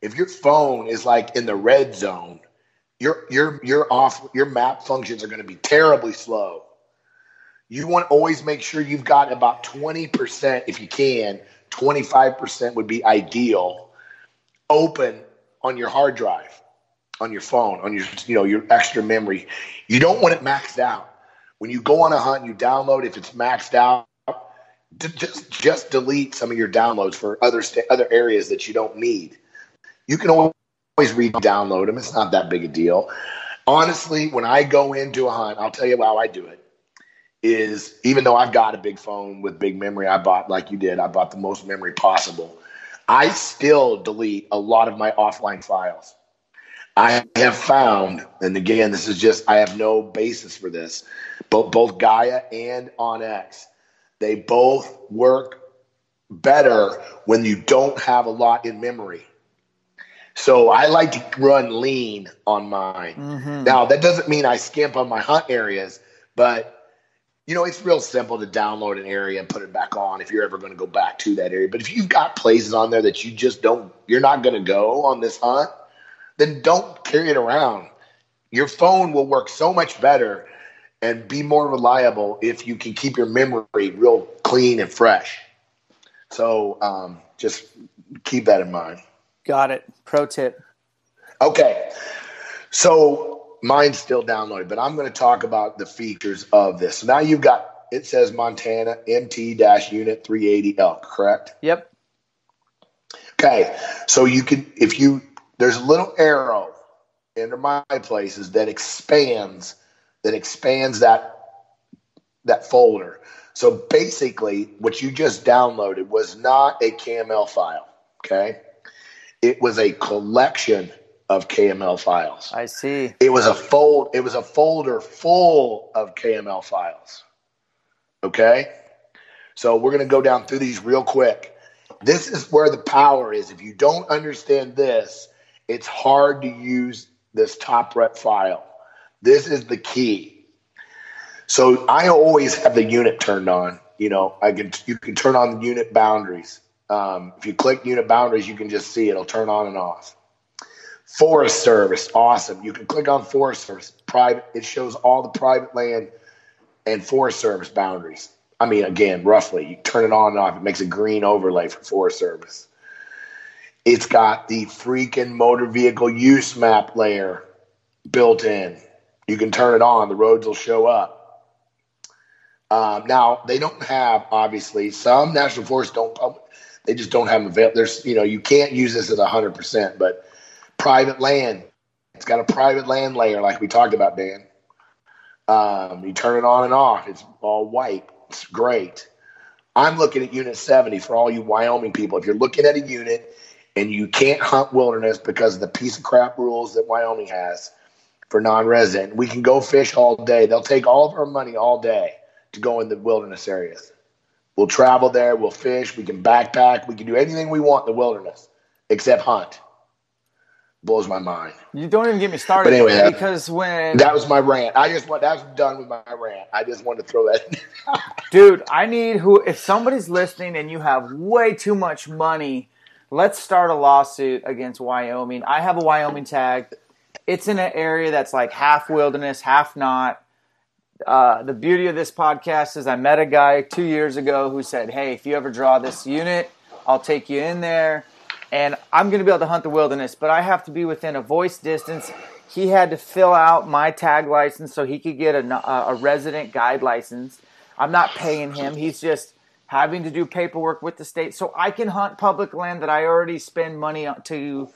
If your phone is like in the red zone, your your your off your map functions are going to be terribly slow. You want to always make sure you've got about 20% if you can, 25% would be ideal open on your hard drive, on your phone, on your you know, your extra memory. You don't want it maxed out. When you go on a hunt you download if it's maxed out, just just delete some of your downloads for other sta- other areas that you don't need. You can always re-download them. It's not that big a deal. Honestly, when I go into a hunt, I'll tell you how I do it. Is even though I've got a big phone with big memory, I bought like you did. I bought the most memory possible. I still delete a lot of my offline files. I have found, and again, this is just I have no basis for this, but both Gaia and OnX, they both work better when you don't have a lot in memory. So I like to run lean on mine. Mm-hmm. Now that doesn't mean I skimp on my hunt areas, but you know, it's real simple to download an area and put it back on if you're ever going to go back to that area. But if you've got places on there that you just don't, you're not going to go on this hunt, then don't carry it around. Your phone will work so much better and be more reliable if you can keep your memory real clean and fresh. So um, just keep that in mind. Got it. Pro tip. Okay. So mine's still downloaded, but I'm going to talk about the features of this. So now you've got it says Montana MT unit 380 elk, correct? Yep. Okay. So you can if you there's a little arrow under my places that expands that expands that that folder. So basically, what you just downloaded was not a KML file. Okay, it was a collection of KML files. I see. It was a fold. It was a folder full of KML files. Okay, so we're gonna go down through these real quick. This is where the power is. If you don't understand this, it's hard to use this top rut file. This is the key. So I always have the unit turned on. You know, I can you can turn on the unit boundaries. Um, if you click unit boundaries, you can just see it'll turn on and off. Forest Service, awesome. You can click on Forest Service, private. It shows all the private land and Forest Service boundaries. I mean, again, roughly, you turn it on and off. It makes a green overlay for Forest Service. It's got the freaking motor vehicle use map layer built in. You can turn it on, the roads will show up. Um, now, they don't have, obviously, some national forests don't, they just don't have them available. There's, you know, you can't use this at 100%, but private land, it's got a private land layer like we talked about, Dan. Um, you turn it on and off, it's all white. It's great. I'm looking at Unit 70 for all you Wyoming people. If you're looking at a unit and you can't hunt wilderness because of the piece of crap rules that Wyoming has for non-resident, we can go fish all day. They'll take all of our money all day to go in the wilderness areas. We'll travel there. We'll fish. We can backpack. We can do anything we want in the wilderness except hunt. Blows my mind. You don't even get me started. But anyway, that- because when That was my rant. I just want. That's done with my rant. I just wanted to throw that. Dude, I need who if somebody's listening and you have way too much money, let's start a lawsuit against Wyoming. I have a Wyoming tag. It's in an area that's like half wilderness, half not. Uh, the beauty of this podcast is I met a guy two years ago who said, Hey, if you ever draw this unit, I'll take you in there and I'm going to be able to hunt the wilderness, but I have to be within a voice distance. He had to fill out my tag license so he could get a, a resident guide license. I'm not paying him. He's just having to do paperwork with the state so I can hunt public land that I already spend money to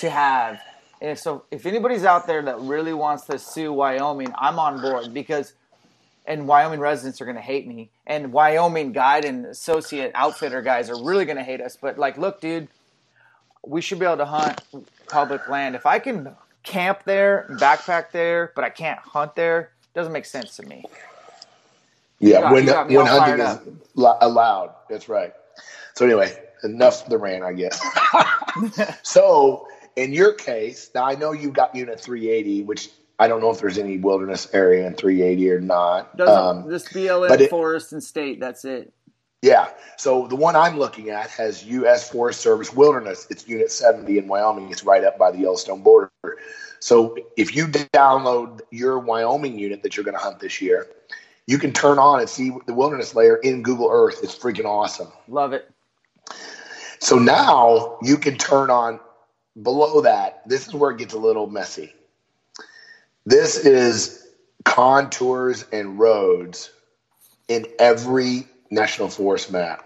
to have. And so if anybody's out there that really wants to sue Wyoming, I'm on board because and Wyoming residents are going to hate me and Wyoming guide and associate outfitter guys are really going to hate us, but like look dude, we should be able to hunt public land. If I can camp there, backpack there, but I can't hunt there, doesn't make sense to me. Yeah, got- when you got me when hunting is lo- allowed. That's right. So anyway, enough of the rant, I guess. so in your case, now I know you've got Unit 380, which I don't know if there's any wilderness area in 380 or not. Doesn't Um, just BLM, it- forest, and state. That's it. Yeah. So the one I'm looking at has U.S. Forest Service Wilderness. It's Unit 70 in Wyoming. It's right up by the Yellowstone border. So if you download your Wyoming unit that you're going to hunt this year, you can turn on and see the wilderness layer in Google Earth. It's freaking awesome. Love it. So now you can turn on below that. This is where it gets a little messy. This is contours and roads in every national forest map.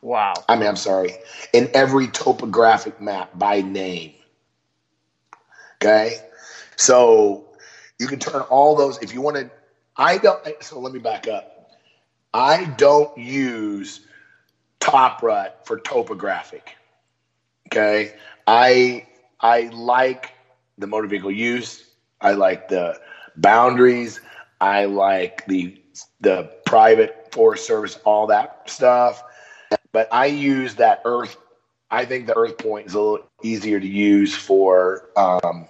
Wow. I mean, I'm sorry, in every topographic map by name. Okay. So you can turn all those if you want to. I don't. So let me back up. I don't use top rut for topographic. Okay. I I like the motor vehicle use. I like the boundaries. I like the the private forest service, all that stuff. But I use that earth. I think the earth point is a little easier to use for um,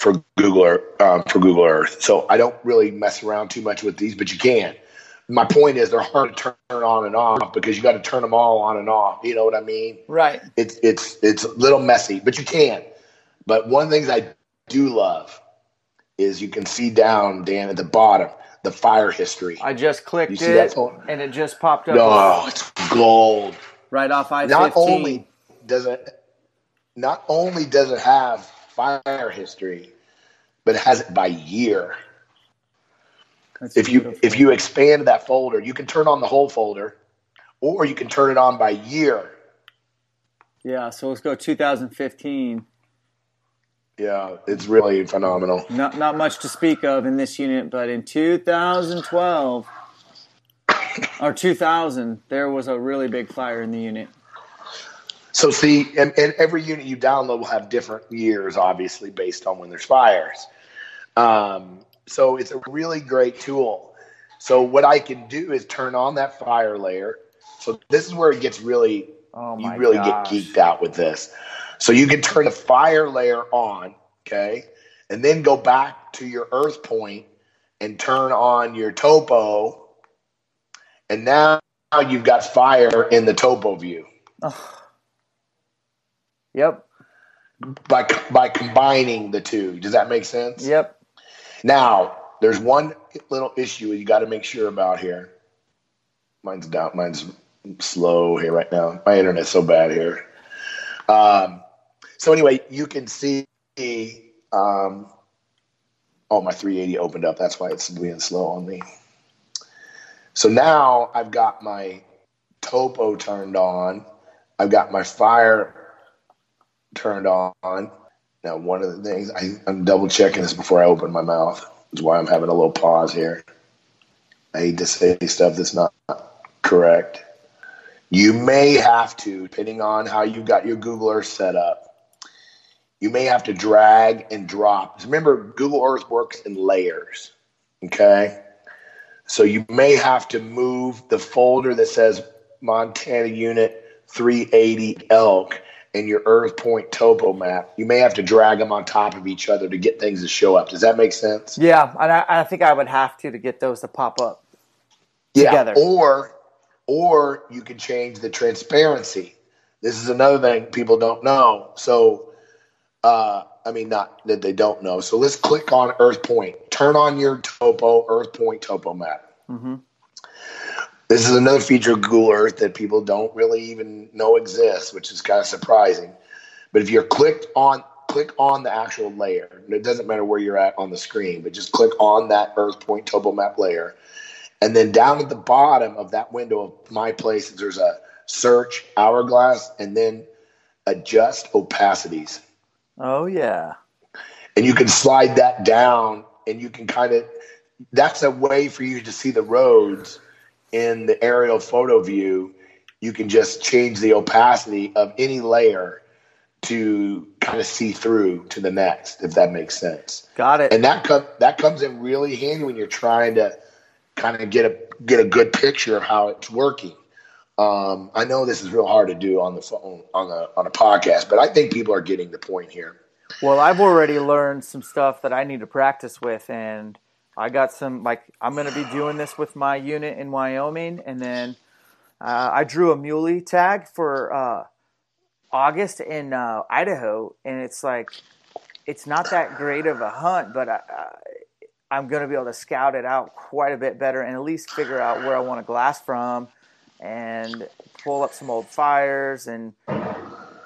for Google Earth, um, for Google Earth. So I don't really mess around too much with these, but you can. My point is they're hard to turn on and off because you got to turn them all on and off. You know what I mean? Right. It's it's it's a little messy, but you can. But one of the things I do love is you can see down, Dan, at the bottom, the fire history. I just clicked You see it, phone? and it just popped up No, it's gold. right off I Not only does it not only does it have fire history, but it has it by year. That's If you beautiful. if you expand that folder, you can turn on the whole folder, or you can turn it on by year. Yeah, so let's go 2015. Yeah, it's really phenomenal. Not not much to speak of in this unit, but in 2012 or 2000, there was a really big fire in the unit. So see, and, and every unit you download will have different years, obviously, based on when there's fires. Um, so it's a really great tool. So what I can do is turn on that fire layer. So this is where it gets really, Oh you really gosh. get geeked out with this. So you can turn the fire layer on, okay, and then go back to your earth point and turn on your topo, and now you've got fire in the topo view. Oh. Yep. by by combining the two. Does that make sense? Yep. Now, there's one little issue you got to make sure about here. Mine's down. Mine's slow here right now. My internet's so bad here. Um, so anyway, you can see. Um, oh, my 380 opened up. That's why it's being slow on me. So now I've got my topo turned on. I've got my fire turned on. Now, one of the things I, I'm double checking this before I open my mouth. Is why I'm having a little pause here. I hate to say stuff that's not correct. You may have to, depending on how you got your Google Earth set up, you may have to drag and drop. Remember, Google Earth works in layers. Okay. So you may have to move the folder that says Montana Unit 380 Elk and your Earth Point topo map. You may have to drag them on top of each other to get things to show up. Does that make sense? Yeah, and I, I think I would have to to get those to pop up. Yeah. Together. Or or you can change the transparency. This is another thing people don't know. So uh I mean not that they don't know. So let's click on Earth Point. Turn on your topo Earth Point topo map. hmm This is another feature of Google Earth that people don't really even know exists, which is kind of surprising. But if you're clicked on click on the actual layer, it doesn't matter where you're at on the screen, but just click on that Earth Point Topo Map layer. And then down at the bottom of that window of my places, there's a search hourglass and then adjust opacities. Oh yeah. And you can slide that down and you can kind of that's a way for you to see the roads in the aerial photo view. You can just change the opacity of any layer to kind of see through to the next, if that makes sense. Got it. And that com- that comes in really handy when you're trying to kind of get a get a good picture of how it's working. Um, I know this is real hard to do on the phone on a on a podcast, but I think people are getting the point here. Well, I've already learned some stuff that I need to practice with, and I got some. Like, I'm going to be doing this with my unit in Wyoming, and then uh, I drew a muley tag for uh, August in uh, Idaho, and it's like it's not that great of a hunt, but I, I, I'm going to be able to scout it out quite a bit better, and at least figure out where I want to glass from, and pull up some old fires and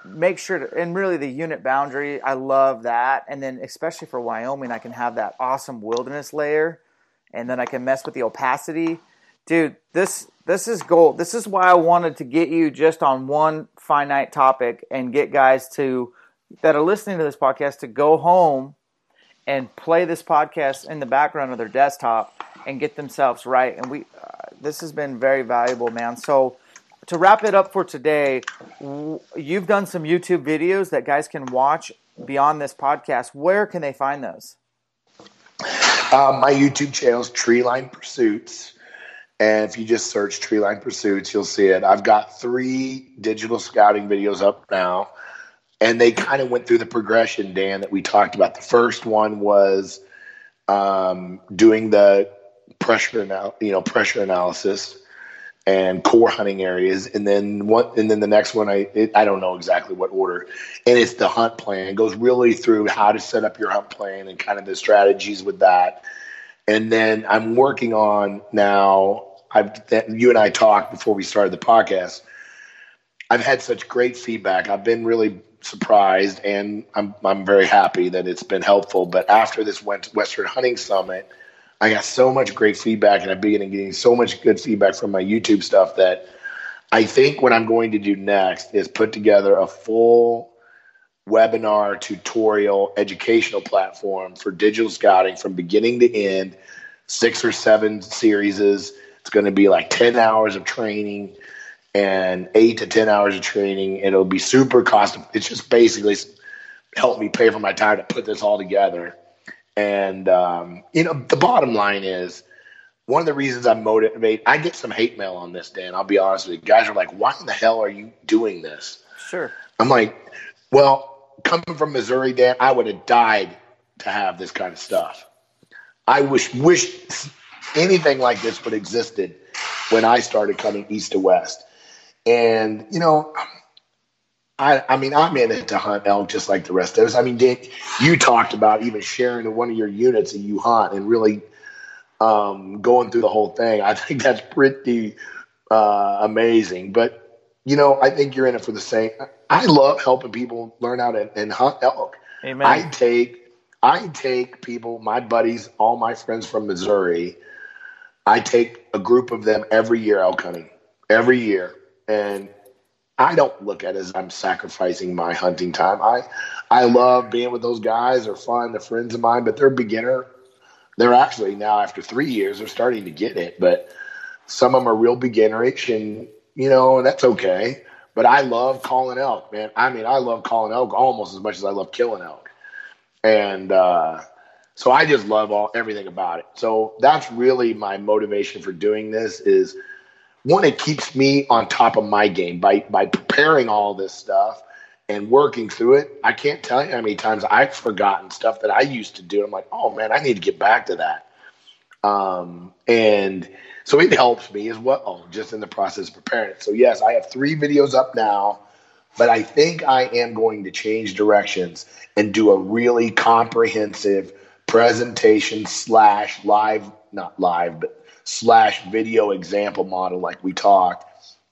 make sure to, and really the unit boundary, I love that. And then especially for Wyoming, I can have that awesome wilderness layer, and then I can mess with the opacity. Dude, this this is gold. This is why I wanted to get you just on one finite topic and get guys to that are listening to this podcast to go home and play this podcast in the background of their desktop and get themselves right. And we, uh, this has been very valuable, man. So to wrap it up for today, you've done some YouTube videos that guys can watch beyond this podcast. Where can they find those? Um, my YouTube channel is Treeline Pursuits. And if you just search Treeline Pursuits, you'll see it. I've got three digital scouting videos up now. And they kind of went through the progression, Dan, that we talked about. The first one was um, doing the pressure, anal- you know, pressure analysis and core hunting areas, and then one, and then the next one, I it, I don't know exactly what order, and it's the hunt plan. It goes really through how to set up your hunt plan and kind of the strategies with that. And then I'm working on now. I've that you and I talked before we started the podcast. I've had such great feedback. I've been really surprised, and I'm I'm very happy that it's been helpful. But after this Western Hunting Summit, I got so much great feedback, and I've been getting so much good feedback from my YouTube stuff that I think what I'm going to do next is put together a full webinar, tutorial, educational platform for digital scouting from beginning to end, six or seven series. It's going to be like 10 hours of training and eight to 10 hours of training. It'll be super cost. It's just basically help me pay for my time to put this all together. And, um, you know, the bottom line is one of the reasons I'm motivated. I get some hate mail on this, Dan. I'll be honest with you. Guys are like, why in the hell are you doing this? Sure. I'm like, well, coming from Missouri, Dan, I would have died to have this kind of stuff. I wish wish anything like this would have existed when I started coming east to west. And you know, I I mean I'm in it to hunt elk just like the rest of us. I mean, Dick, you talked about even sharing one of your units that you hunt and really um, going through the whole thing. I think that's pretty uh, amazing. But you know, I think you're in it for the same. I love helping people learn how to and hunt elk. Amen. I take I take people, my buddies, all my friends from Missouri. I take a group of them every year elk hunting, every year, and I don't look at it as I'm sacrificing my hunting time. I I love being with those guys. They're fun. They're friends of mine, but they're beginner. They're actually now after three years, they're starting to get it, but some of them are real beginnerish, and you know, and that's okay. But I love calling elk, man. I mean, I love calling elk almost as much as I love killing elk. And uh, so I just love all everything about it. So that's really my motivation for doing this is one, it keeps me on top of my game by by preparing all this stuff and working through it. I can't tell you how many times I've forgotten stuff that I used to do. I'm like, oh man, I need to get back to that. Um, and so it helps me as well, just in the process of preparing it. So yes, I have three videos up now, but I think I am going to change directions and do a really comprehensive presentation slash live, not live, but slash video example model like we talked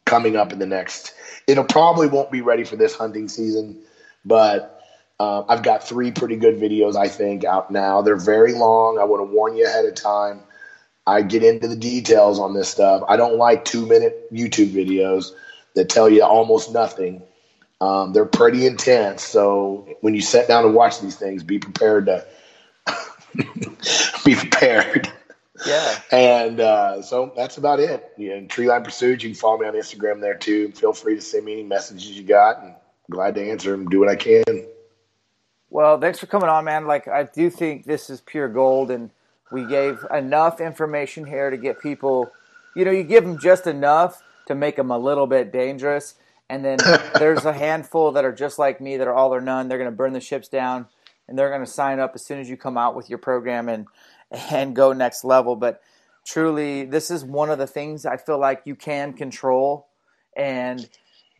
coming up in the next. It'll probably won't be ready for this hunting season, but uh, I've got three pretty good videos I think out now. They're very long. I want to warn you ahead of time I get into the details on this stuff. I don't like two minute YouTube videos that tell you almost nothing. Um, they're pretty intense. So when you sit down and watch these things, be prepared to be prepared. Yeah. And uh, so that's about it. Yeah, Treeline Pursuit. You can follow me on Instagram there too. Feel free to send me any messages you got, and glad to answer them. Do what I can. Well, thanks for coming on, man. Like I do think this is pure gold, and we gave enough information here to get people, you know, you give them just enough to make them a little bit dangerous. And then there's a handful that are just like me that are all or none. They're going to burn the ships down and they're going to sign up as soon as you come out with your program and, and go next level. But truly, this is one of the things I feel like you can control. And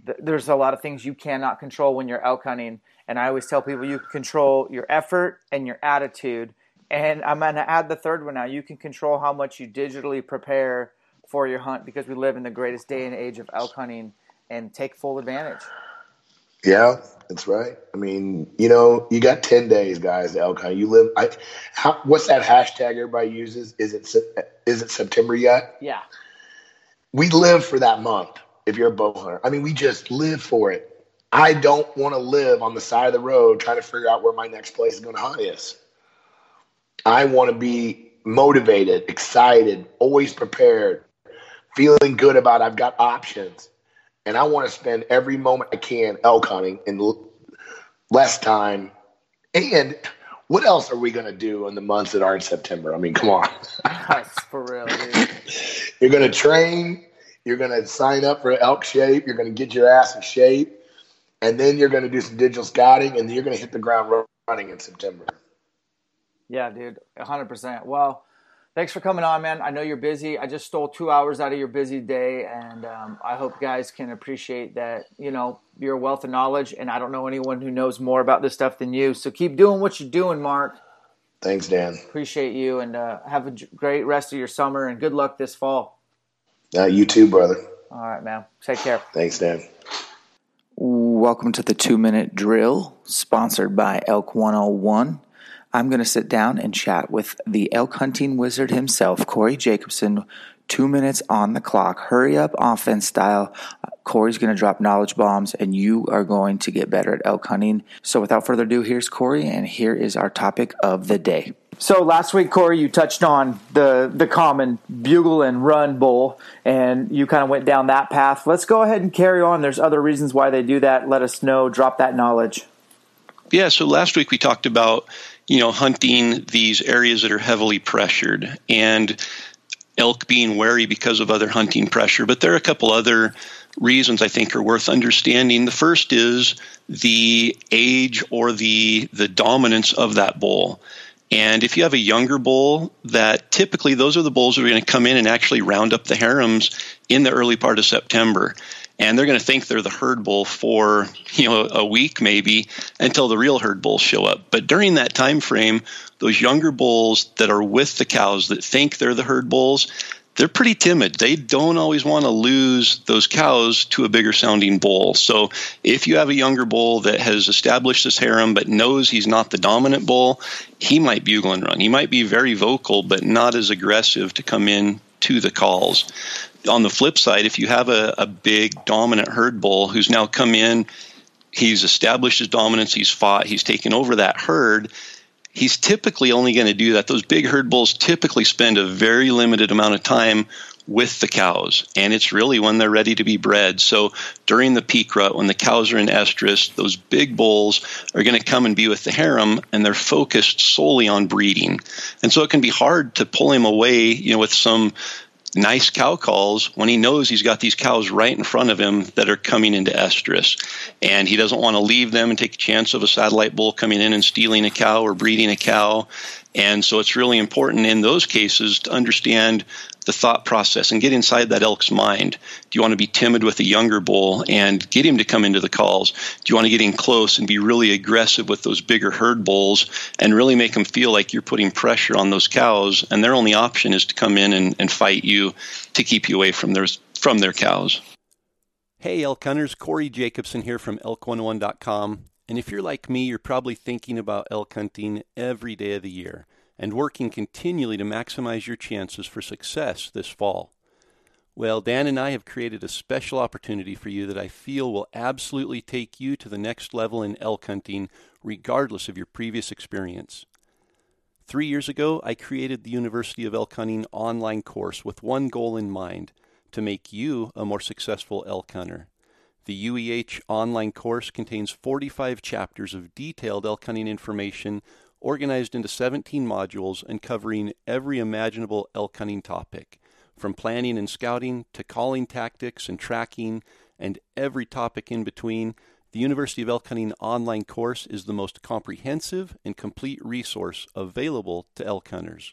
th- there's a lot of things you cannot control when you're elk hunting. And I always tell people you can control your effort and your attitude and I'm going to add the third one now. You can control how much you digitally prepare for your hunt because we live in the greatest day and age of elk hunting and take full advantage. Yeah, that's right. I mean, you know, you got 10 days, guys, to elk. You live, I, how, what's that hashtag everybody uses? Is it, is it September yet? Yeah. We live for that month if you're a bow hunter. I mean, we just live for it. I don't want to live on the side of the road trying to figure out where my next place is going to hunt is. I want to be motivated, excited, always prepared, feeling good about I've got options. And I want to spend every moment I can elk hunting in l- less time. And what else are we going to do in the months that aren't September? I mean, come on. That's for real, dude. You're going to train. You're going to sign up for elk shape. You're going to get your ass in shape. And then you're going to do some digital scouting. And then you're going to hit the ground running in September. Yeah, dude, 100%. Well, thanks for coming on, man. I know you're busy. I just stole two hours out of your busy day, and um, I hope guys can appreciate that, you know, you're wealth of knowledge, and I don't know anyone who knows more about this stuff than you. So keep doing what you're doing, Mark. Thanks, Dan. Appreciate you, and uh, have a great rest of your summer, and good luck this fall. Uh, you too, brother. All right, man. Take care. Thanks, Dan. Welcome to the two minute drill, sponsored by Elk 101. I'm going to sit down and chat with the elk hunting wizard himself, Corey Jacobsen. Two minutes on the clock. Hurry up offense style. Corey's going to drop knowledge bombs and you are going to get better at elk hunting. So without further ado, here's Corey and here is our topic of the day. So last week, Corey, you touched on the the common bugle and run bull, and you kind of went down that path. Let's go ahead and carry on. There's other reasons why they do that. Let us know. Drop that knowledge. Yeah. So last week we talked about you know hunting these areas that are heavily pressured and elk being wary because of other hunting pressure. But there are a couple other reasons I think are worth understanding. The first is the age or the the dominance of that bull. And if you have a younger bull, that typically those are the bulls that are going to come in and actually round up the harems in the early part of September. And they're going to think they're the herd bull for you know a week maybe until the real herd bulls show up. But during that time frame, those younger bulls that are with the cows that think they're the herd bulls, they're pretty timid. They don't always want to lose those cows to a bigger sounding bull. So if you have a younger bull that has established this harem but knows he's not the dominant bull, he might bugle and run. He might be very vocal but not as aggressive to come in to the calls. On the flip side, if you have a, a big dominant herd bull who's now come in, he's established his dominance, he's fought, he's taken over that herd he's typically only going to do that. Those big herd bulls typically spend a very limited amount of time with the cows, and it's really when they're ready to be bred. So during the peak rut, when the cows are in estrus, those big bulls are going to come and be with the harem, and they're focused solely on breeding. And so it can be hard to pull him away, you know, with some nice cow calls when he knows he's got these cows right in front of him that are coming into estrus. And he doesn't want to leave them and take a chance of a satellite bull coming in and stealing a cow or breeding a cow. And so it's really important in those cases to understand the thought process and get inside that elk's mind. Do you want to be timid with a younger bull and get him to come into the calls? Do you want to get in close and be really aggressive with those bigger herd bulls and really make them feel like you're putting pressure on those cows and their only option is to come in and, and fight you to keep you away from their from their cows? Hey elk hunters, Corey Jacobsen here from elk101.com. And if you're like me, you're probably thinking about elk hunting every day of the year and working continually to maximize your chances for success this fall. Well, Dan and I have created a special opportunity for you that I feel will absolutely take you to the next level in elk hunting, regardless of your previous experience. Three years ago, I created the University of Elk Hunting online course with one goal in mind to make you a more successful elk hunter. The UEH online course contains 45 chapters of detailed elk hunting information organized into 17 modules and covering every imaginable elk hunting topic, from planning and scouting to calling tactics and tracking and every topic in between. The University of Elk Hunting online course is the most comprehensive and complete resource available to elk hunters.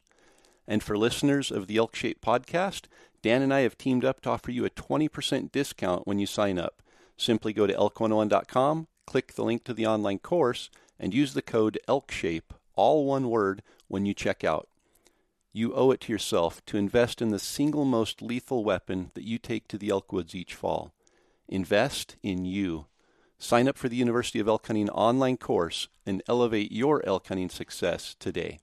And for listeners of the Elk Shape podcast, Dan and I have teamed up to offer you a 20% discount when you sign up. Simply go to elk101.com, click the link to the online course, and use the code ELKSHAPE all one word, when you check out. You owe it to yourself to invest in the single most lethal weapon that you take to the elk woods each fall. Invest in you. Sign up for the University of Elk Hunting online course and elevate your elk hunting success today.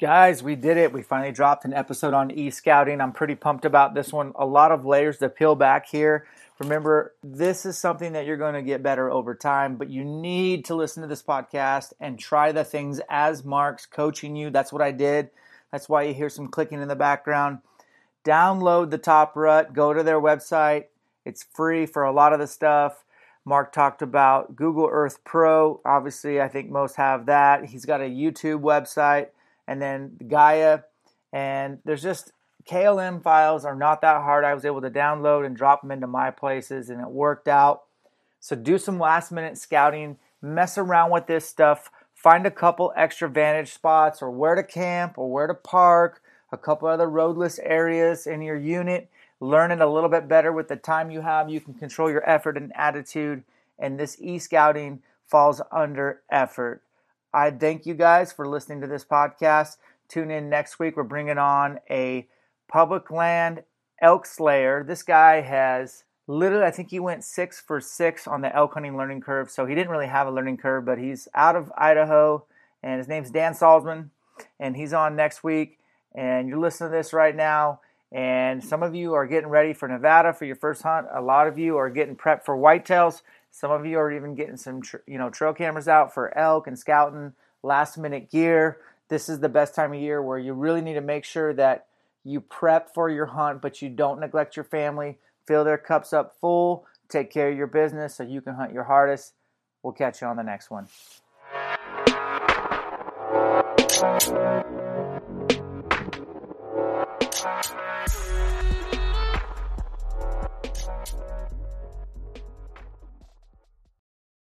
Guys, we did it. We finally dropped an episode on e scouting. I'm pretty pumped about this one. A lot of layers to peel back here. Remember, this is something that you're going to get better over time, but you need to listen to this podcast and try the things as Mark's coaching you. That's what I did. That's why you hear some clicking in the background. Download the Top Rut, go to their website. It's free for a lot of the stuff. Mark talked about Google Earth Pro. Obviously, I think most have that. He's got a YouTube website and then Gaia. And there's just KLM files are not that hard. I was able to download and drop them into my places, and it worked out. So do some last minute scouting, mess around with this stuff, find a couple extra vantage spots or where to camp or where to park, a couple other roadless areas in your unit. Learn it a little bit better with the time you have. You can control your effort and attitude, and this e scouting falls under effort. I thank you guys for listening to this podcast. Tune in next week. We're bringing on a public land elk slayer. This guy has literally, I think he went six for six on the elk hunting learning curve. So he didn't really have a learning curve, but he's out of Idaho, and his name's Dan Salzman, and he's on next week. And you're listening to this right now, And some of you are getting ready for Nevada for your first hunt. A lot of you are getting prepped for whitetails. Some of you are even getting some, you know, trail cameras out for elk and scouting, last minute gear. This is the best time of year where you really need to make sure that you prep for your hunt, but you don't neglect your family. Fill their cups up full. Take care of your business so you can hunt your hardest. We'll catch you on the next one.